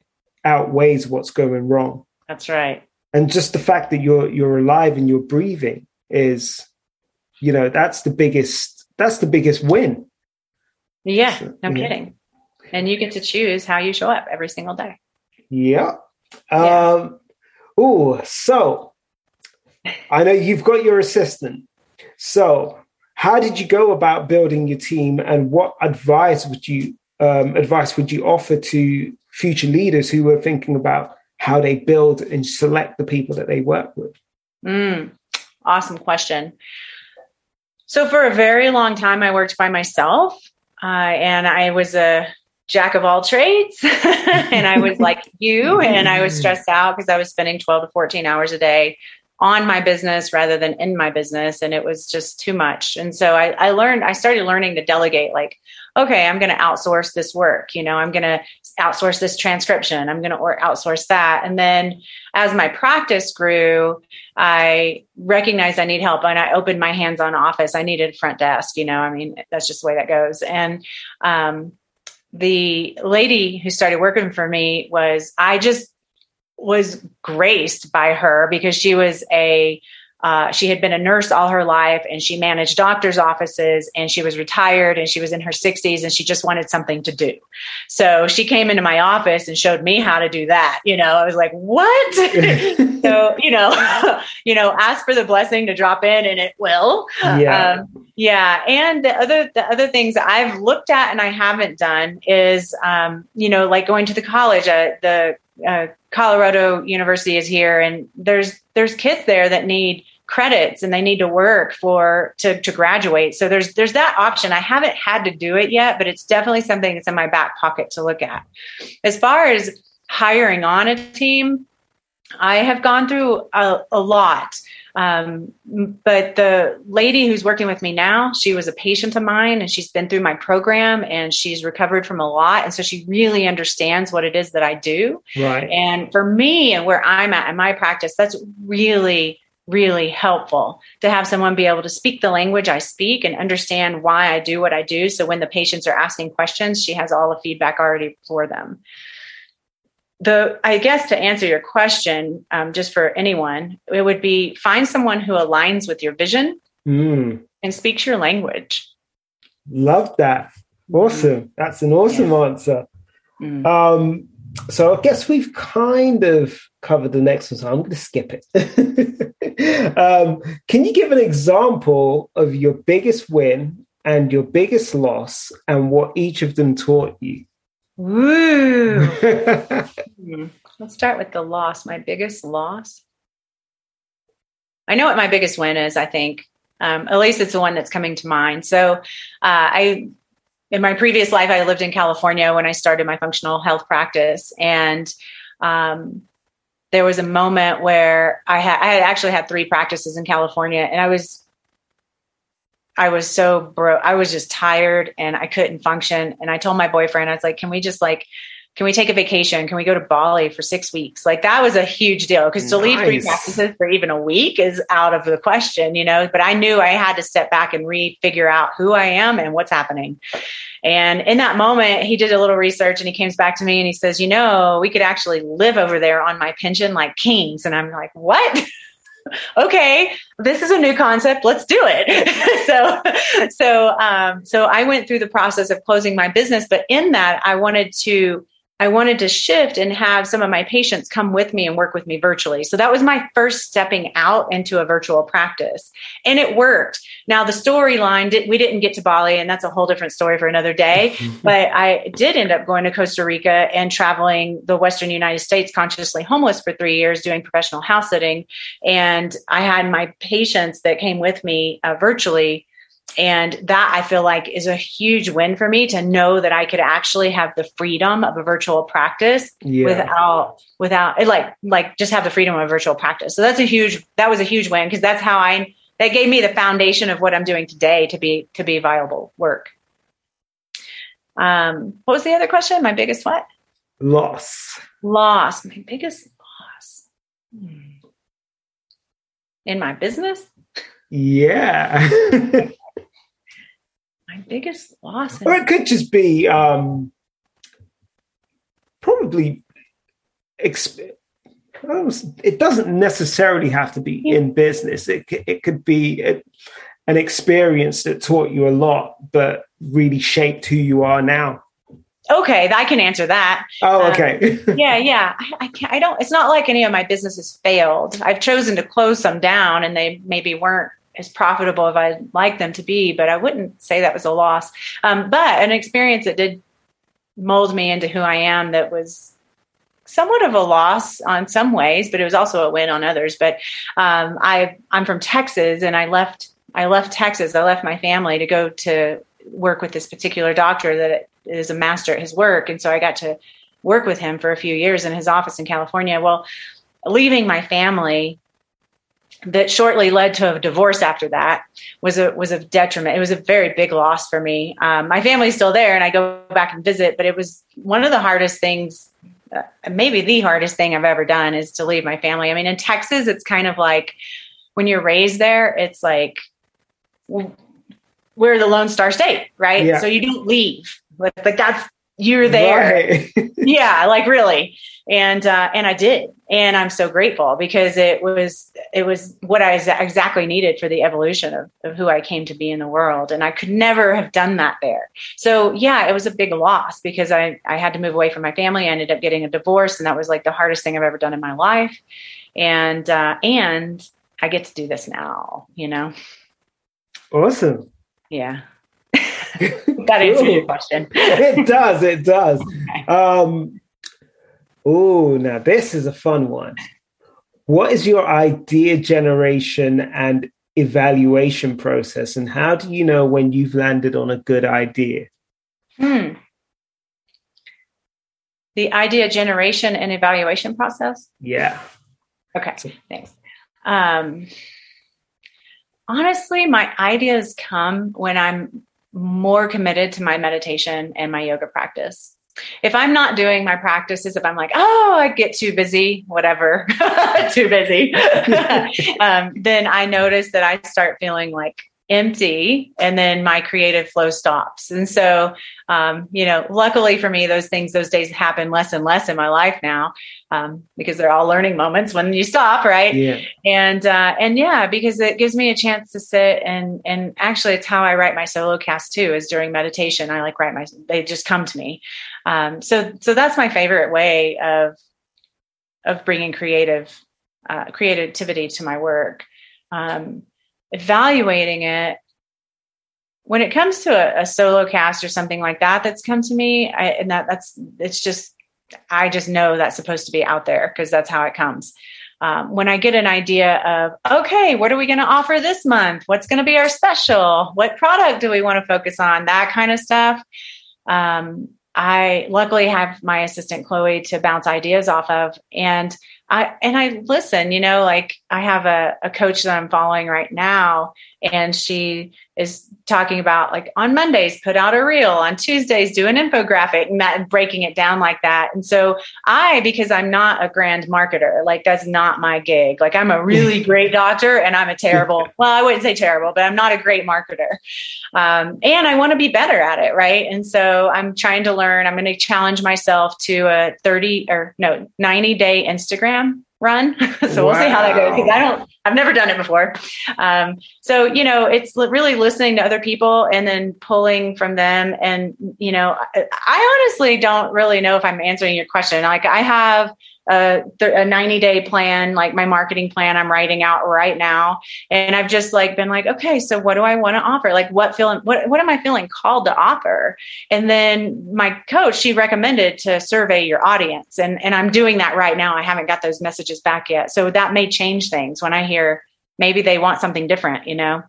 outweighs what's going wrong. That's right. And just the fact that you're you're alive and you're breathing is, you know, that's the biggest that's the biggest win. Yeah, so, no kidding. And you get to choose how you show up every single day. Yeah. yeah. Um oh, so I know you've got your assistant. So how did you go about building your team and what advice would you um, advice would you offer to future leaders who are thinking about how they build and select the people that they work with? Mm, awesome question. So, for a very long time, I worked by myself, uh, and I was a jack of all trades. and I was like you, and I was stressed out because I was spending 12 to 14 hours a day on my business rather than in my business and it was just too much and so I, I learned i started learning to delegate like okay i'm going to outsource this work you know i'm going to outsource this transcription i'm going to outsource that. And then as my practice grew i recognized i need help and i opened my hands-on office. I needed front desk you know i mean that's just the way that goes. And um, the lady who started working for me was i just was graced by her because she was a uh, she had been a nurse all her life and she managed doctors' offices and she was retired and she was in her 60s and she just wanted something to do. So she came into my office and showed me how to do that. You know, I was like, what? so, you know, you know, ask for the blessing to drop in and it will. Yeah. Um, yeah. And the other, the other things I've looked at and I haven't done is, um, you know, like going to the college, uh, the uh, Colorado University is here, and there's there's kids there that need credits and they need to work for to, to graduate. So there's there's that option. I haven't had to do it yet, but it's definitely something that's in my back pocket to look at. As far as hiring on a team, I have gone through a, a lot. Um, but the lady who's working with me now, she was a patient of mine and she's been through my program and she's recovered from a lot. And so she really understands what it is that I do. Right. And for me and where I'm at in my practice, that's really, really helpful to have someone be able to speak the language I speak and understand why I do what I do. So when the patients are asking questions, she has all the feedback already for them the i guess to answer your question um, just for anyone it would be find someone who aligns with your vision mm. and speaks your language love that awesome mm. that's an awesome yeah. answer mm. um, so I guess we've kind of covered the next one, so I'm going to skip it. um, can you give an example of your biggest win and your biggest loss and what each of them taught you? Woo! Hmm. Let's start with the loss. My biggest loss. I know what my biggest win is, I think. Um, at least it's the one that's coming to mind. So, uh, I, in my previous life, I lived in California when I started my functional health practice. And um, there was a moment where I had, I had actually had three practices in California and I was I was so broke. I was just tired and I couldn't function. And I told my boyfriend, I was like, can we just like, can we take a vacation? Can we go to Bali for six weeks? Like that was a huge deal because to nice. leave three practices for even a week is out of the question, you know. But I knew I had to step back and re-figure out who I am and what's happening. And in that moment, he did a little research and he comes back to me and he says, You know, we could actually live over there on my pension like kings. And I'm like, What? okay, this is a new concept. Let's do it. so, so, um, so I went through the process of closing my business, but in that, I wanted to I wanted to shift and have some of my patients come with me and work with me virtually. So that was my first stepping out into a virtual practice. And it worked. Now, the storyline, we didn't get to Bali, and that's a whole different story for another day. but I did end up going to Costa Rica and traveling the Western United States consciously homeless for three years doing professional house sitting. And I had my patients that came with me uh, virtually and that I feel like is a huge win for me to know that I could actually have the freedom of a virtual practice yeah. without without like like just have the freedom of a virtual practice. So that's a huge that was a huge win because that's how I that gave me the foundation of what I'm doing today to be to be viable work. Um, what was the other question? My biggest what? Loss. Loss. My biggest loss. Hmm. In my business? Yeah. my biggest loss. Or it could just be um, probably. Exp- it doesn't necessarily have to be in business. It it could be a, an experience that taught you a lot, but really shaped who you are now. Okay, I can answer that. Oh, um, okay. Um, yeah, yeah. I, I, can't, I don't. It's not like any of my businesses failed. I've chosen to close some down, and they maybe weren't as profitable as I'd like them to be, but I wouldn't say that was a loss. Um, but an experience that did mold me into who I am that was somewhat of a loss on some ways, but it was also a win on others. But um, I I'm from Texas, and I left I left Texas. I left my family to go to work with this particular doctor that is a master at his work, and so I got to work with him for a few years in his office in California. Well, leaving my family that shortly led to a divorce after that was a was a detriment. It was a very big loss for me. Um, my family's still there, and I go back and visit. But it was one of the hardest things, uh, maybe the hardest thing I've ever done, is to leave my family. I mean, in Texas, it's kind of like when you're raised there, it's like we're the Lone Star State, right? Yeah. So you don't leave. Like, like that's you're there. Right. yeah, like really. And uh, and I did, and I'm so grateful because it was it was what I exactly needed for the evolution of, of who I came to be in the world, and I could never have done that there. So yeah, it was a big loss because I I had to move away from my family. I ended up getting a divorce, and that was like the hardest thing I've ever done in my life. And uh, and I get to do this now, you know. Awesome. Yeah. That answers your question. it does. It does. Okay. Um, oh, now this is a fun one. What is your idea generation and evaluation process, and how do you know when you've landed on a good idea? Hmm. The idea generation and evaluation process? Yeah. Okay, thanks. Um, honestly, my ideas come when I'm more committed to my meditation and my yoga practice. If I'm not doing my practices, if I'm like, oh, I get too busy, whatever, too busy, um, then I notice that I start feeling like empty and then my creative flow stops. And so um, you know luckily for me those things those days happen less and less in my life now um, because they're all learning moments when you stop right? Yeah. And uh, and yeah because it gives me a chance to sit and and actually it's how i write my solo cast too is during meditation i like write my they just come to me. Um, so so that's my favorite way of of bringing creative uh, creativity to my work. Um, evaluating it. When it comes to a, a, solo cast or something like that that's come to me I, and that that's it's just i just know that's supposed to be out there because that's how it comes. Um, when i get an idea of okay what are we going to offer this month? What's going to be our special? What product do we want to focus on? That kind of stuff. Um, i luckily have my assistant chloe to bounce ideas off of and I and I listen, you know, like I have a, a coach that I'm following right now, and she is talking about like on Mondays, put out a reel, on Tuesdays, do an infographic, and that breaking it down like that. And so I, because I'm not a grand marketer, like that's not my gig. Like I'm a really great doctor and I'm a terrible, well, I wouldn't say terrible, but I'm not a great marketer. Um, and I want to be better at it. Right. And so I'm trying to learn, I'm going to challenge myself to a 30 or no, 90 day Instagram run. so wow. we'll see how that goes because I don't, I've never done it before. Um, so, you know, it's really listening to other people and then pulling from them. And, you know, I, I honestly don't really know if I'm answering your question. Like I have a, a 90 day plan, like my marketing plan I'm writing out right now. And I've just like been like, okay, so what do I want to offer? Like what feeling, what, what am I feeling called to offer? And then my coach, she recommended to survey your audience. And, and I'm doing that right now. I haven't got those messages back yet. So that may change things when I hear maybe they want something different, you know?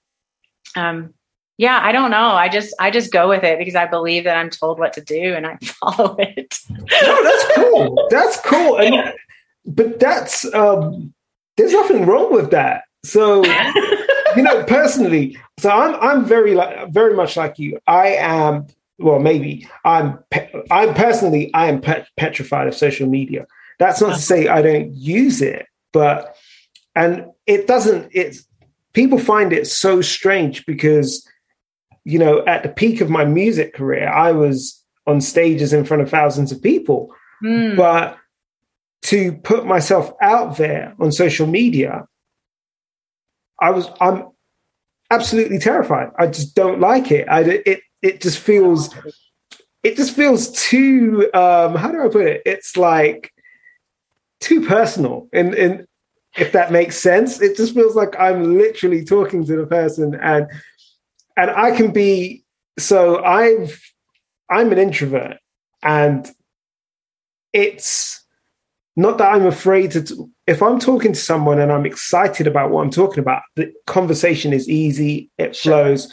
Um, yeah i don't know. I just i just go with it because i believe that i'm told what to do and i follow it. No that's cool. That's cool. And, but that's um there's nothing wrong with that. So you know personally so i'm i'm very like very much like you. I am well maybe i'm i'm personally i am pet- petrified of social media. That's not to say i don't use it but and it doesn't it's people find it so strange because you know, at the peak of my music career, I was on stages in front of thousands of people. Mm. But to put myself out there on social media, I was I'm absolutely terrified. I just don't like it. I it it just feels it just feels too um how do I put it? It's like too personal and and if that makes sense. It just feels like I'm literally talking to the person and and I can be so I've I'm an introvert and it's not that I'm afraid to if I'm talking to someone and I'm excited about what I'm talking about, the conversation is easy, it flows.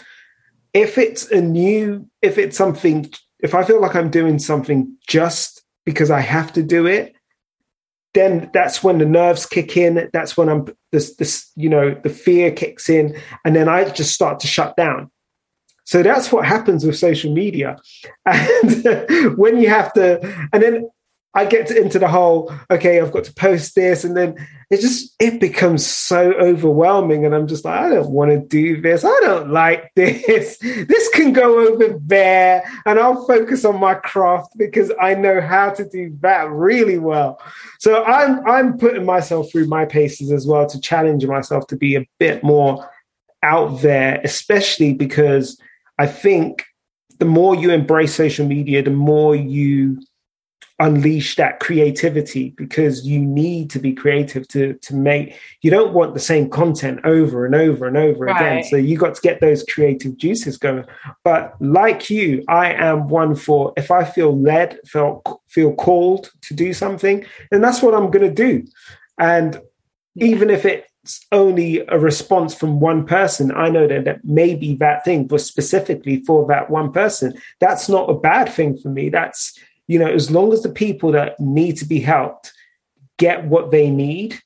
If it's a new, if it's something, if I feel like I'm doing something just because I have to do it, then that's when the nerves kick in. That's when I'm this, this, you know, the fear kicks in, and then I just start to shut down. So that's what happens with social media. And when you have to, and then I get into the whole, okay, I've got to post this. And then it just, it becomes so overwhelming. And I'm just like, I don't want to do this. I don't like this. This can go over there. And I'll focus on my craft because I know how to do that really well. So I'm, I'm putting myself through my paces as well to challenge myself to be a bit more out there, especially because I think the more you embrace social media, the more you unleash that creativity because you need to be creative to to make you don't want the same content over and over and over right. again so you got to get those creative juices going. But like you i am one for if i feel led feel feel called to do something then that's what i'm going to do. And even if it only a response from one person, I know that, that maybe that thing was specifically for that one person. That's not a bad thing for me. That's, you know, as long as the people that need to be helped get what they need,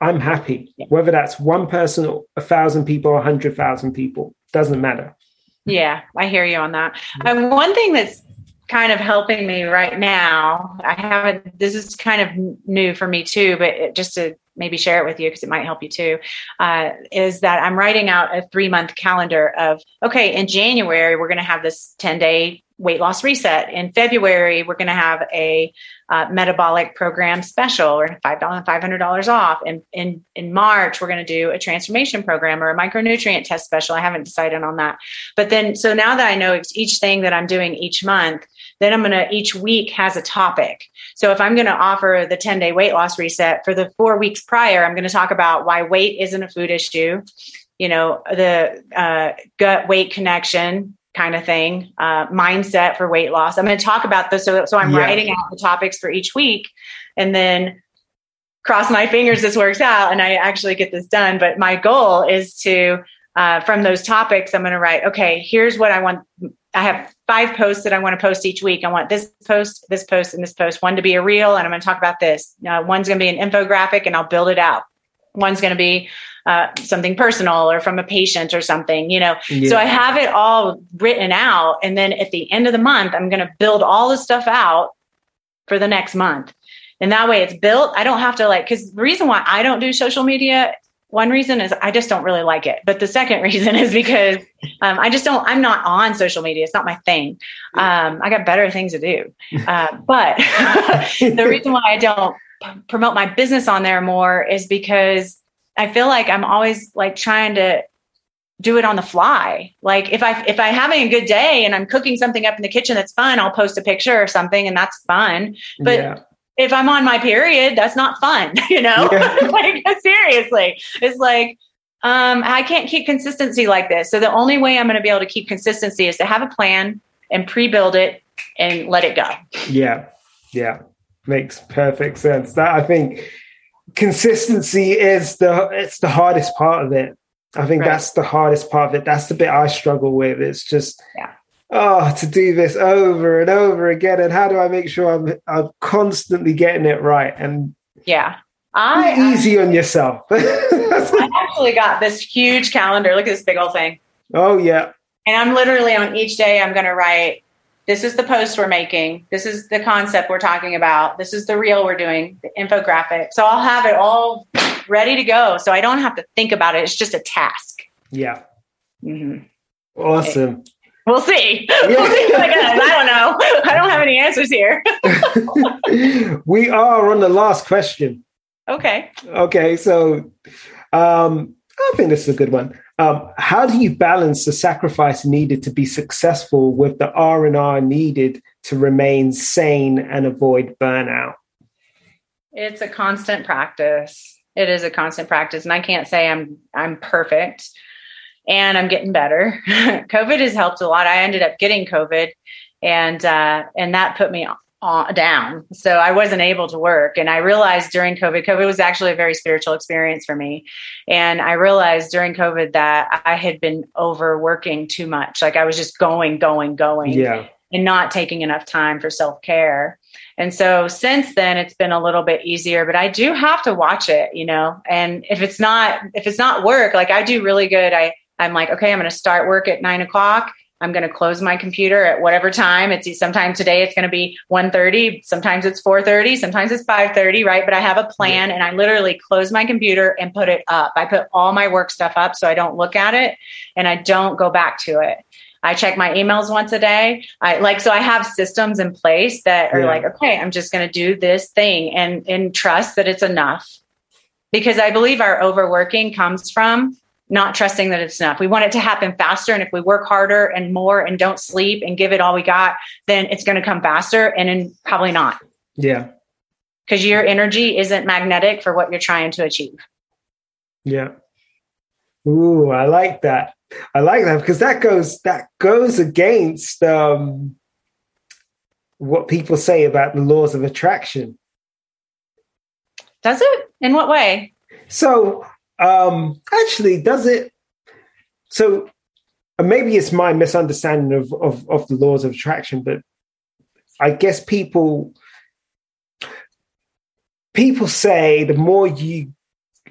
I'm happy. Whether that's one person or a thousand people or a hundred thousand people, doesn't matter. Yeah, I hear you on that. And um, one thing that's kind of helping me right now. I haven't, this is kind of new for me too, but it, just to maybe share it with you because it might help you too, uh, is that I'm writing out a three month calendar of, okay, in January, we're going to have this 10 day weight loss reset. In February, we're going to have a uh, metabolic program special or $5, $500 off. And in, in March, we're going to do a transformation program or a micronutrient test special. I haven't decided on that. But then, so now that I know each thing that I'm doing each month, then I'm going to, each week has a topic. So if I'm going to offer the 10 day weight loss reset for the four weeks prior, I'm going to talk about why weight isn't a food issue, you know, the uh, gut weight connection, kind of thing, uh, mindset for weight loss. I'm going to talk about this. So, so I'm yeah. writing out the topics for each week and then cross my fingers this works out and I actually get this done. But my goal is to, uh, from those topics, I'm going to write, okay, here's what I want. I have five posts that I want to post each week. I want this post, this post, and this post, one to be a reel, and I'm going to talk about this. Uh, one's going to be an infographic, and I'll build it out. One's going to be uh, something personal or from a patient or something, you know. Yeah. So I have it all written out. And then at the end of the month, I'm going to build all the stuff out for the next month. And that way it's built. I don't have to like, because the reason why I don't do social media, one reason is I just don't really like it. But the second reason is because um, I just don't, I'm not on social media. It's not my thing. Um, I got better things to do. Uh, but the reason why I don't promote my business on there more is because I feel like I'm always like trying to do it on the fly. Like if I if I'm having a good day and I'm cooking something up in the kitchen that's fun, I'll post a picture or something and that's fun. But yeah. If I'm on my period, that's not fun, you know? Yeah. like seriously. It's like um, I can't keep consistency like this. So the only way I'm going to be able to keep consistency is to have a plan and pre-build it and let it go. Yeah. Yeah. Makes perfect sense. That I think consistency is the it's the hardest part of it. I think right. that's the hardest part of it. That's the bit I struggle with. It's just yeah. Oh to do this over and over again. And how do I make sure I'm I'm constantly getting it right? And yeah. I easy on yourself. I actually got this huge calendar. Look at this big old thing. Oh yeah. And I'm literally on each day I'm gonna write this is the post we're making. This is the concept we're talking about. This is the reel we're doing, the infographic. So I'll have it all ready to go. So I don't have to think about it. It's just a task. Yeah. Mm-hmm. Awesome. We'll see. Yeah. We'll see I don't know. I don't have any answers here. we are on the last question. Okay. Okay. So um, I think this is a good one. Um, how do you balance the sacrifice needed to be successful with the R and R needed to remain sane and avoid burnout? It's a constant practice. It is a constant practice, and I can't say I'm I'm perfect, and I'm getting better. COVID has helped a lot. I ended up getting COVID, and uh, and that put me down. So I wasn't able to work. And I realized during COVID, COVID was actually a very spiritual experience for me. And I realized during COVID that I had been overworking too much. Like I was just going, going, going. Yeah. And not taking enough time for self care. And so since then it's been a little bit easier, but I do have to watch it, you know. And if it's not if it's not work, like I do really good. I I'm like, okay, I'm gonna start work at nine o'clock I'm going to close my computer at whatever time. It's sometimes today it's going to be 1:30, sometimes it's 4:30, sometimes it's 5:30, right? But I have a plan and I literally close my computer and put it up. I put all my work stuff up so I don't look at it and I don't go back to it. I check my emails once a day. I like so I have systems in place that are yeah. like, okay, I'm just going to do this thing and and trust that it's enough. Because I believe our overworking comes from not trusting that it's enough. We want it to happen faster. And if we work harder and more and don't sleep and give it all we got, then it's going to come faster and then probably not. Yeah. Because your energy isn't magnetic for what you're trying to achieve. Yeah. Ooh, I like that. I like that because that goes that goes against um, what people say about the laws of attraction. Does it? In what way? So um, actually, does it? So uh, maybe it's my misunderstanding of, of, of the laws of attraction, but I guess people people say the more you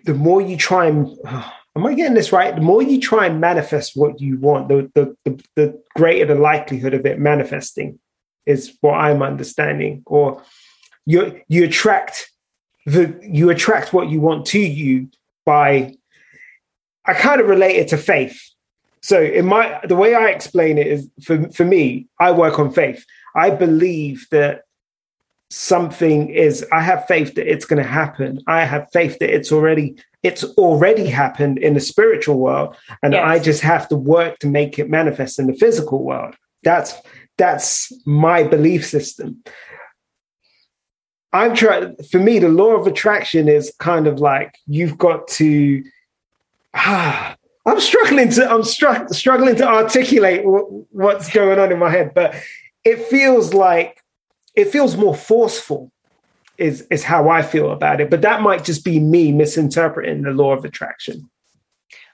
the more you try and am I getting this right? The more you try and manifest what you want, the the the, the greater the likelihood of it manifesting. is what I'm understanding. Or you you attract the you attract what you want to you by I kind of relate it to faith. So in my the way I explain it is for for me, I work on faith. I believe that something is I have faith that it's going to happen. I have faith that it's already it's already happened in the spiritual world and yes. I just have to work to make it manifest in the physical world. That's that's my belief system. I'm trying for me the law of attraction is kind of like you've got to ah I'm struggling to I'm str- struggling to articulate what, what's going on in my head, but it feels like it feels more forceful is is how I feel about it. But that might just be me misinterpreting the law of attraction.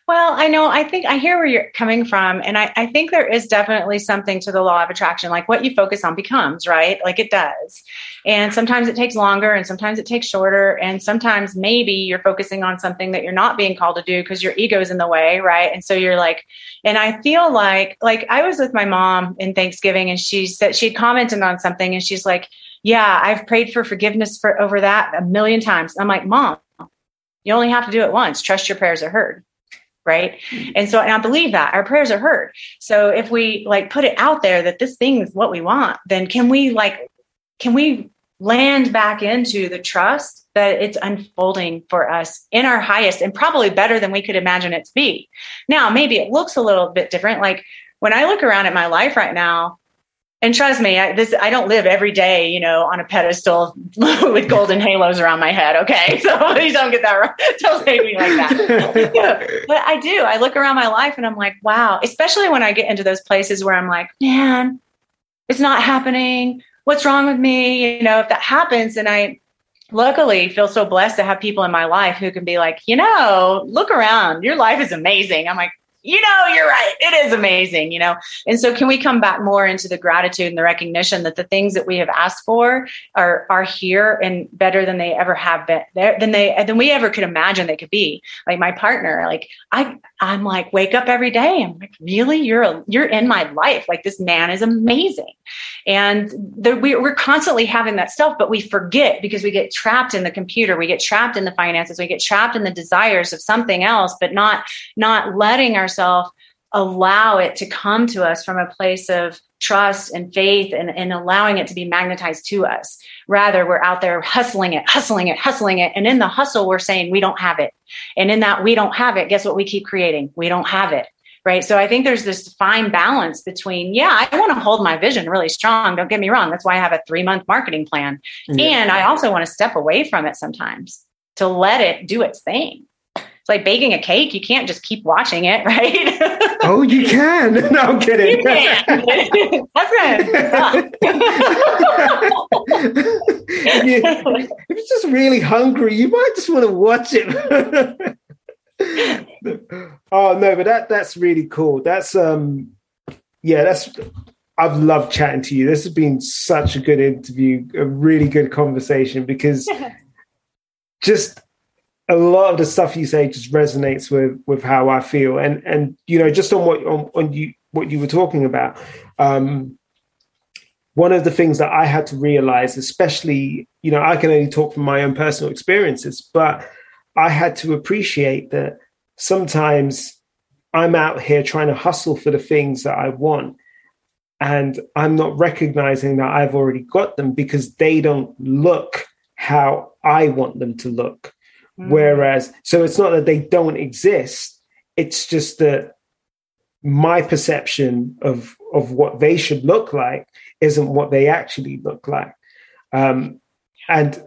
Well, I know, I think I hear where you're coming from. And I, I think there is definitely something to the law of attraction. Like what you focus on becomes, right? Like it does. And sometimes it takes longer and sometimes it takes shorter. And sometimes maybe you're focusing on something that you're not being called to do because your ego's in the way, right? And so you're like, and I feel like, like I was with my mom in Thanksgiving and she said, she commented on something and she's like, yeah, I've prayed for forgiveness for over that a million times. I'm like, mom, you only have to do it once. Trust your prayers are heard right? Mm-hmm. And so and i believe that our prayers are heard. So if we like put it out there that this thing is what we want then can we like can we land back into the trust that it's unfolding for us in our highest and probably better than we could imagine it to be? Now maybe it looks a little bit different. Like when i look around at my life right now and trust me, I, this I don't live every day, you know, on a pedestal with golden halos around my head. Okay, so please don't get that wrong. Don't say me like that. yeah, but I do. I look around my life and I'm like, wow. Especially when I get into those places where I'm like, man, it's not happening. What's wrong with me? You know, if that happens, and I luckily feel so blessed to have people in my life who can be like, you know, look around. Your life is amazing. I'm like, you know, you're right. It is amazing, you know. And so can we come back more into the gratitude and the recognition that the things that we have asked for are are here and better than they ever have been there than they than we ever could imagine they could be. Like my partner, like I I'm like wake up every day. I'm like, really? You're a, you're in my life. Like this man is amazing. And the, we, we're constantly having that stuff, but we forget because we get trapped in the computer, we get trapped in the finances, we get trapped in the desires of something else, but not not letting ourselves allow it to come to us from a place of trust and faith and, and allowing it to be magnetized to us. Rather, we're out there hustling it, hustling it, hustling it. And in the hustle, we're saying we don't have it. And in that we don't have it, guess what we keep creating? We don't have it right so i think there's this fine balance between yeah i want to hold my vision really strong don't get me wrong that's why i have a three month marketing plan yeah. and i also want to step away from it sometimes to let it do its thing like baking a cake you can't just keep watching it right oh you can no i'm kidding you can. that's if you're just really hungry you might just want to watch it oh no, but that that's really cool. That's um yeah, that's I've loved chatting to you. This has been such a good interview, a really good conversation because just a lot of the stuff you say just resonates with with how I feel. And and you know, just on what on, on you what you were talking about, um, one of the things that I had to realize, especially, you know, I can only talk from my own personal experiences, but I had to appreciate that sometimes I'm out here trying to hustle for the things that I want. And I'm not recognizing that I've already got them because they don't look how I want them to look. Mm. Whereas, so it's not that they don't exist, it's just that my perception of, of what they should look like isn't what they actually look like. Um, and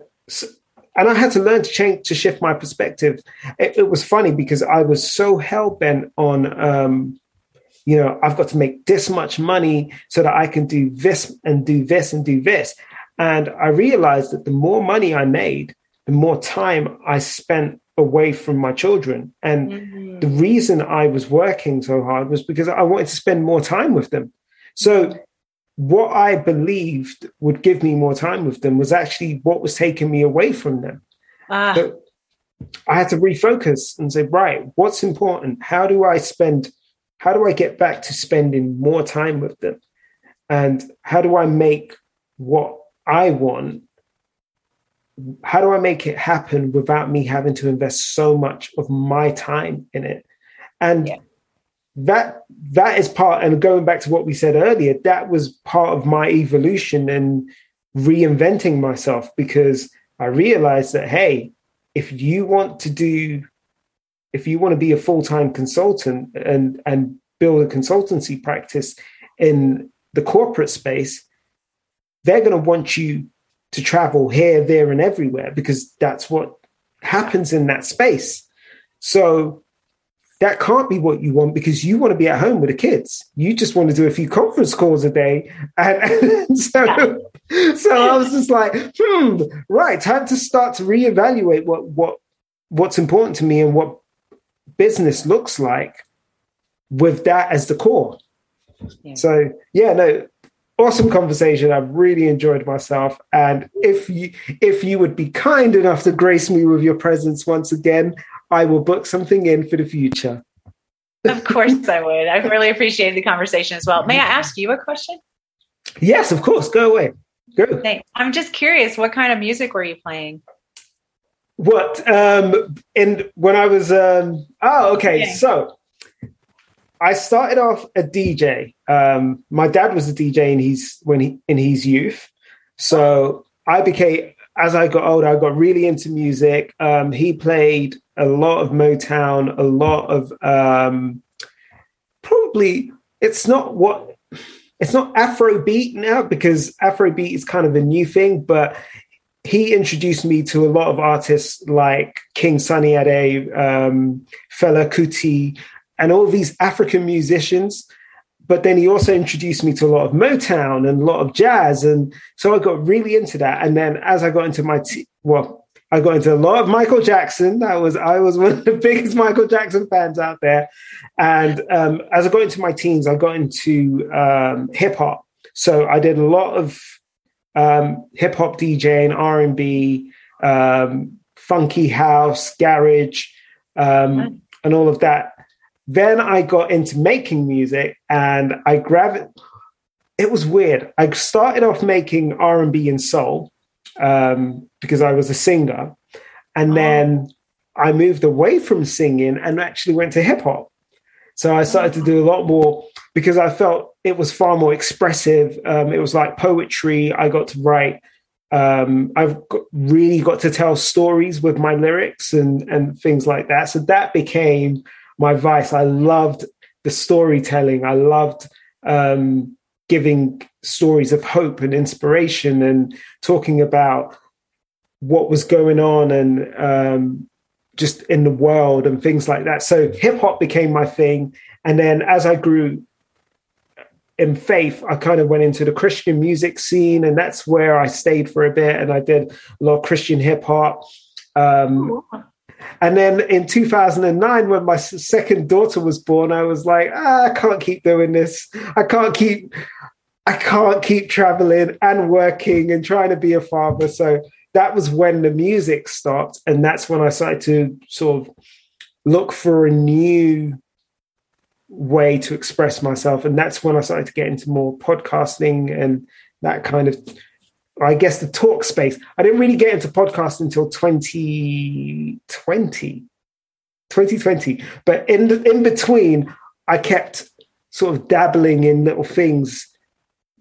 and I had to learn to change to shift my perspective. It, it was funny because I was so hell bent on, um, you know, I've got to make this much money so that I can do this and do this and do this. And I realized that the more money I made, the more time I spent away from my children. And mm-hmm. the reason I was working so hard was because I wanted to spend more time with them. So what I believed would give me more time with them was actually what was taking me away from them. Ah. So I had to refocus and say, right, what's important? How do I spend? How do I get back to spending more time with them? and how do I make what I want? How do I make it happen without me having to invest so much of my time in it? And yeah. that that is part, and going back to what we said earlier, that was part of my evolution and reinventing myself because I realized that hey, if you want to do if you want to be a full-time consultant and and build a consultancy practice in the corporate space they're going to want you to travel here there and everywhere because that's what happens in that space so that can't be what you want because you want to be at home with the kids you just want to do a few conference calls a day and, and so so i was just like hmm right time to start to reevaluate what what what's important to me and what business looks like with that as the core. Yeah. So yeah, no, awesome conversation. I've really enjoyed myself. And if you if you would be kind enough to grace me with your presence once again, I will book something in for the future. Of course I would. I really appreciated the conversation as well. May I ask you a question? Yes, of course. Go away. Go. Thanks. I'm just curious, what kind of music were you playing? What um in when I was um oh okay, okay. so I started off a DJ. Um my dad was a DJ in his when he in his youth. So I became as I got older, I got really into music. Um he played a lot of Motown, a lot of um probably it's not what it's not Afrobeat now because Afrobeat is kind of a new thing, but he introduced me to a lot of artists like King Sunny Ade, um, Fela Kuti, and all these African musicians. But then he also introduced me to a lot of Motown and a lot of jazz, and so I got really into that. And then as I got into my t- well, I got into a lot of Michael Jackson. That was I was one of the biggest Michael Jackson fans out there. And um, as I got into my teens, I got into um, hip hop. So I did a lot of um, hip hop DJing, R and B, um, funky house, garage, um, and all of that. Then I got into making music, and I grabbed. It was weird. I started off making R and B and soul um, because I was a singer, and oh. then I moved away from singing and actually went to hip hop. So I started to do a lot more because I felt it was far more expressive. Um, it was like poetry. I got to write. Um, I've got, really got to tell stories with my lyrics and and things like that. So that became my vice. I loved the storytelling. I loved um, giving stories of hope and inspiration and talking about what was going on and um, just in the world and things like that. So hip hop became my thing. And then as I grew in faith, I kind of went into the Christian music scene, and that's where I stayed for a bit. And I did a lot of Christian hip hop. Um, and then in 2009, when my second daughter was born, I was like, ah, I can't keep doing this. I can't keep, I can't keep traveling and working and trying to be a father. So that was when the music stopped, and that's when I started to sort of look for a new way to express myself, and that's when I started to get into more podcasting and that kind of. I guess the talk space. I didn't really get into podcasting until 2020, 2020. But in the, in between, I kept sort of dabbling in little things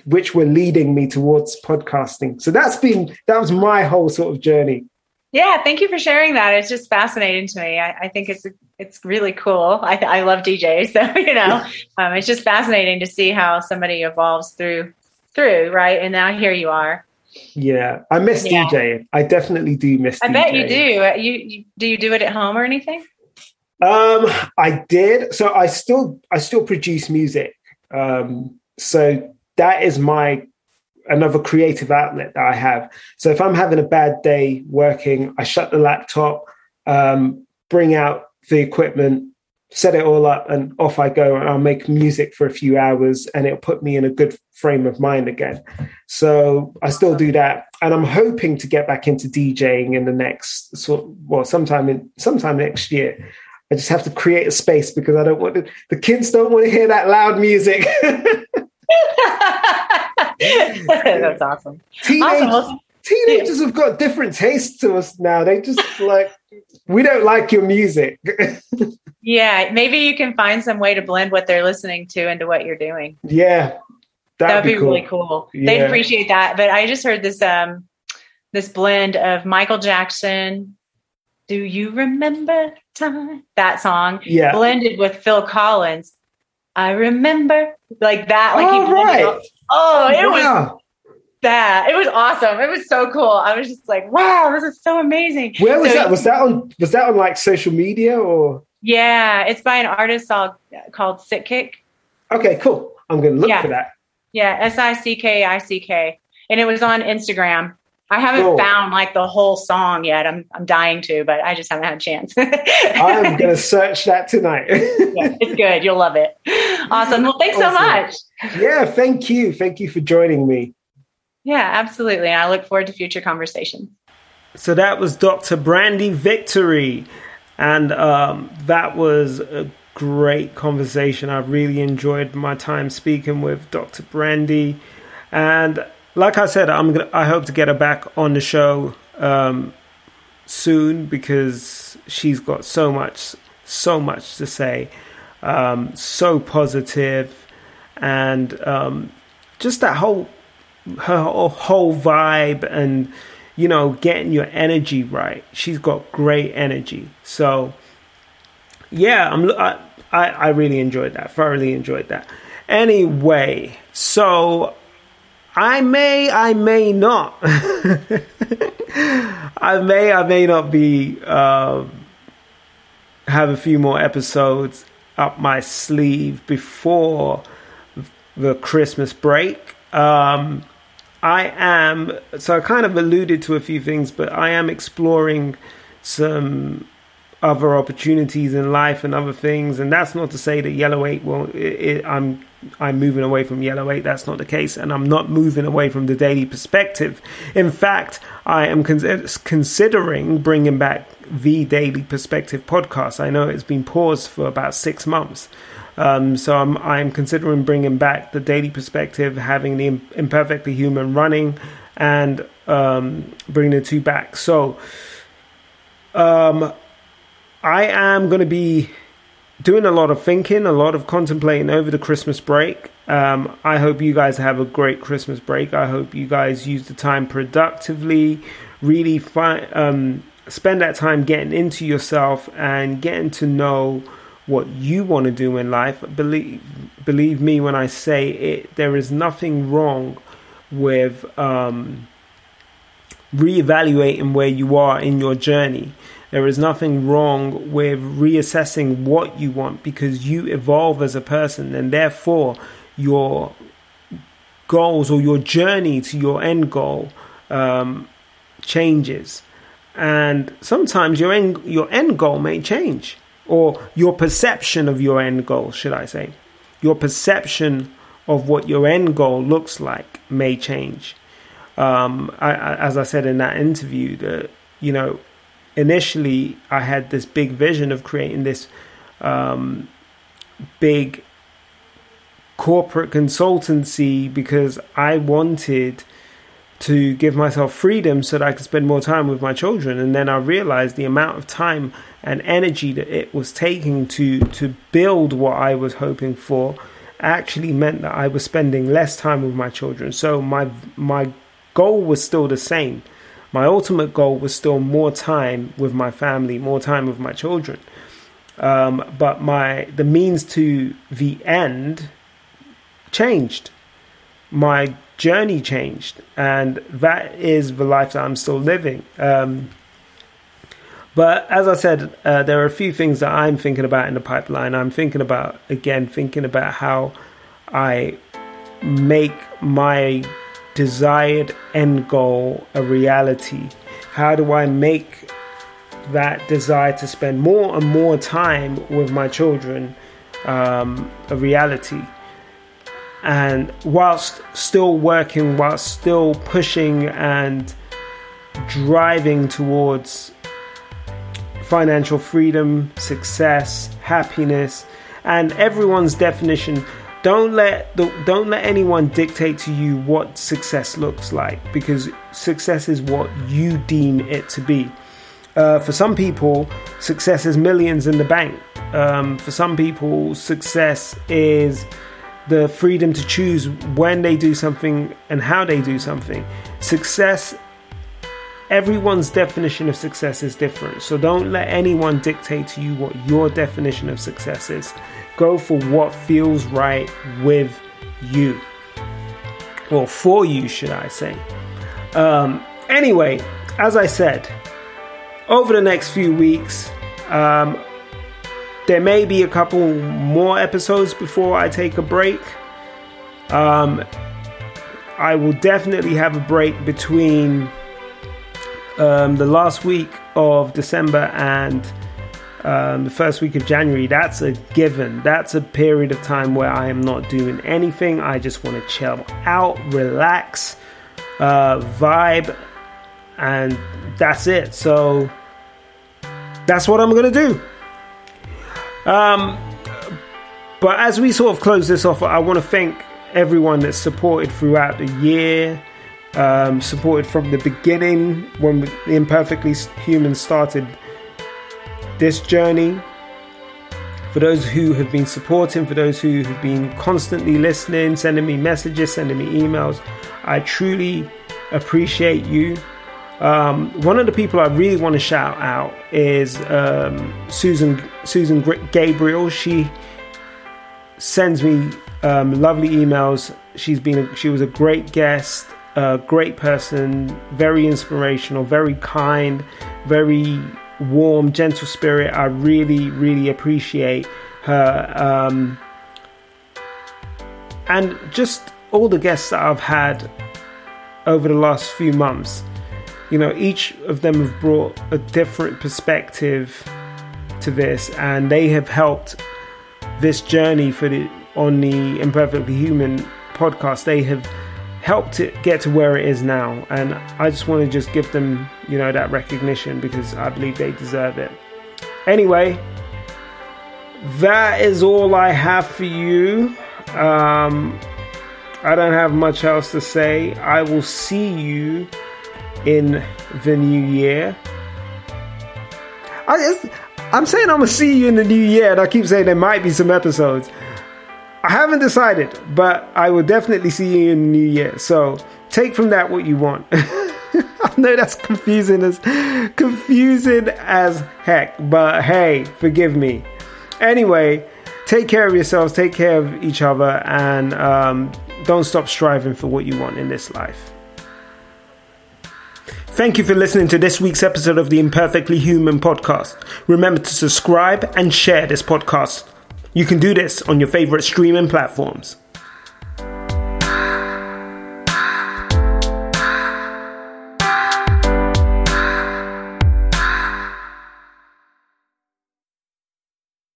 which were leading me towards podcasting. So that's been that was my whole sort of journey. Yeah, thank you for sharing that. It's just fascinating to me. I, I think it's it's really cool. I, I love DJ, so you know, um, it's just fascinating to see how somebody evolves through through right. And now here you are. Yeah, I miss yeah. DJ. I definitely do miss. I bet you do. Uh, you, you do you do it at home or anything? Um, I did. So I still I still produce music. Um, so that is my another creative outlet that I have. So if I'm having a bad day working, I shut the laptop, um, bring out the equipment, set it all up, and off I go. And I'll make music for a few hours, and it'll put me in a good frame of mind again. So I still do that, and I'm hoping to get back into DJing in the next sort well, sometime in sometime next year. I just have to create a space because I don't want to, the kids don't want to hear that loud music. That's awesome. Teenage, Awesome. Teenagers have got different tastes to us now. They just like, we don't like your music. Yeah, maybe you can find some way to blend what they're listening to into what you're doing. yeah. That'd, That'd be, be, cool. really cool. They'd appreciate that. But I just heard this um this blend of Michael Jackson, Do You Remember Time? That song Yeah. blended with Phil Collins. I remember like that. Like he blended right. all- Oh, it was Wow. That. It was awesome. It was so cool. I was just like, wow, this is so amazing. Where was So- that? Was that on? Was that on like social media or? Yeah, it's by an artist called, called Sickick. Okay, cool. I'm going to look Yeah. for that. Yeah, S I C K I C K. And it was on Instagram. I haven't Cool. found like the whole song yet. I'm I'm dying to, but I just haven't had a chance. I'm going to search that tonight. Yeah, it's good. You'll love it. Awesome. Well, thanks so much. yeah, thank you. Thank you for joining me. Yeah, absolutely. I look forward to future conversations. So that was Dr. Brandy Victory. And um, that was a great conversation. I really enjoyed my time speaking with Dr. Brandy. And like I said, I'm gonna, I hope to get her back on the show um, soon because she's got so much, so much to say. Um, so positive and um, just that whole her whole- vibe and you know getting your energy right. She's got great energy. So yeah i'm I, I really enjoyed that thoroughly enjoyed that. Anyway so i may i may not. I may i may not be um have a few more episodes up my sleeve before the Christmas break. Um, I am, so I kind of alluded to a few things, but I am exploring some other opportunities in life and other things. And that's not to say that Yellow 8 won't, it, it, I'm, I'm moving away from Yellow 8. That's not the case. And I'm not moving away from the daily perspective. In fact, I am con- considering bringing back the Daily Perspective podcast. I know it's been paused for about six months. Um, so I'm, I'm considering bringing back the Daily Perspective, having the Imperfectly Human running, and um, bringing the two back. So um, I am going to be doing a lot of thinking, a lot of contemplating over the Christmas break. Um, I hope you guys have a great Christmas break. I hope you guys use the time productively, really fi- um, spend that time getting into yourself and getting to know what you want to do in life. Believe believe me when I say it. There is nothing wrong with um, reevaluating where you are in your journey. There is nothing wrong with reassessing what you want because you evolve as a person, and therefore your goals or your journey to your end goal um, changes. And sometimes your end, your end goal may change, or your perception of your end goal, should I say. Your perception of what your end goal looks like may change. Um, I, I, as I said in that interview, that you know, initially I had this big vision of creating this um, big corporate consultancy because I wanted to give myself freedom so that I could spend more time with my children. And then I realized the amount of time and energy that it was taking to to build what I was hoping for actually meant that I was spending less time with my children. So my my goal was still the same. My ultimate goal was still more time with my family, more time with my children. Um, but my the means to the end changed. My journey changed, and that is the life that I'm still living. Um, but as I said, uh, there are a few things that I'm thinking about in the pipeline. I'm thinking about again, thinking about how I make my desired end goal a reality. How do I make that desire to spend more and more time with my children um, a reality? and whilst still working, whilst still pushing and driving towards financial freedom, success, happiness, and everyone's definition don't let the, don't let anyone dictate to you what success looks like because success is what you deem it to be. Uh, for some people, success is millions in the bank. Um, for some people, success is the freedom to choose when they do something and how they do something. Success, everyone's definition of success is different. So don't let anyone dictate to you what your definition of success is. Go for what feels right with you, or for you, should I say. Um, anyway, as I said, over the next few weeks, um, there may be a couple more episodes before I take a break. Um, I will definitely have a break between um, the last week of December and um, the first week of January. That's a given. That's a period of time where I am not doing anything. I just want to chill out, relax, uh, vibe, and that's it. So that's what I'm going to do. Um, but as we sort of close this off, I want to thank everyone that's supported throughout the year, um, supported from the beginning when the Imperfectly Human started this journey. For those who have been supporting, for those who have been constantly listening, sending me messages, sending me emails, I truly appreciate you. Um, one of the people I really want to shout out is um, Susan Susan Gabriel. She sends me um, lovely emails. She's been she was a great guest, a great person, very inspirational, very kind, very warm, gentle spirit. I really really appreciate her, um, and just all the guests that I've had over the last few months you know, each of them have brought a different perspective to this, and they have helped this journey for the on the Imperfectly Human podcast. They have helped it get to where it is now, and I just want to just give them, you know, that recognition because I believe they deserve it. Anyway, that is all I have for you. Um, I don't have much else to say. I will see you in the new year. I just, I'm saying I'm gonna see you in the new year, and I keep saying there might be some episodes. I haven't decided, but I will definitely see you in the new year. So take from that what you want. I know that's confusing as confusing as heck, but hey, forgive me. Anyway, take care of yourselves, take care of each other, and um, don't stop striving for what you want in this life. Thank you for listening to this week's episode of the Imperfectly Human podcast. Remember to subscribe and share this podcast. You can do this on your favorite streaming platforms.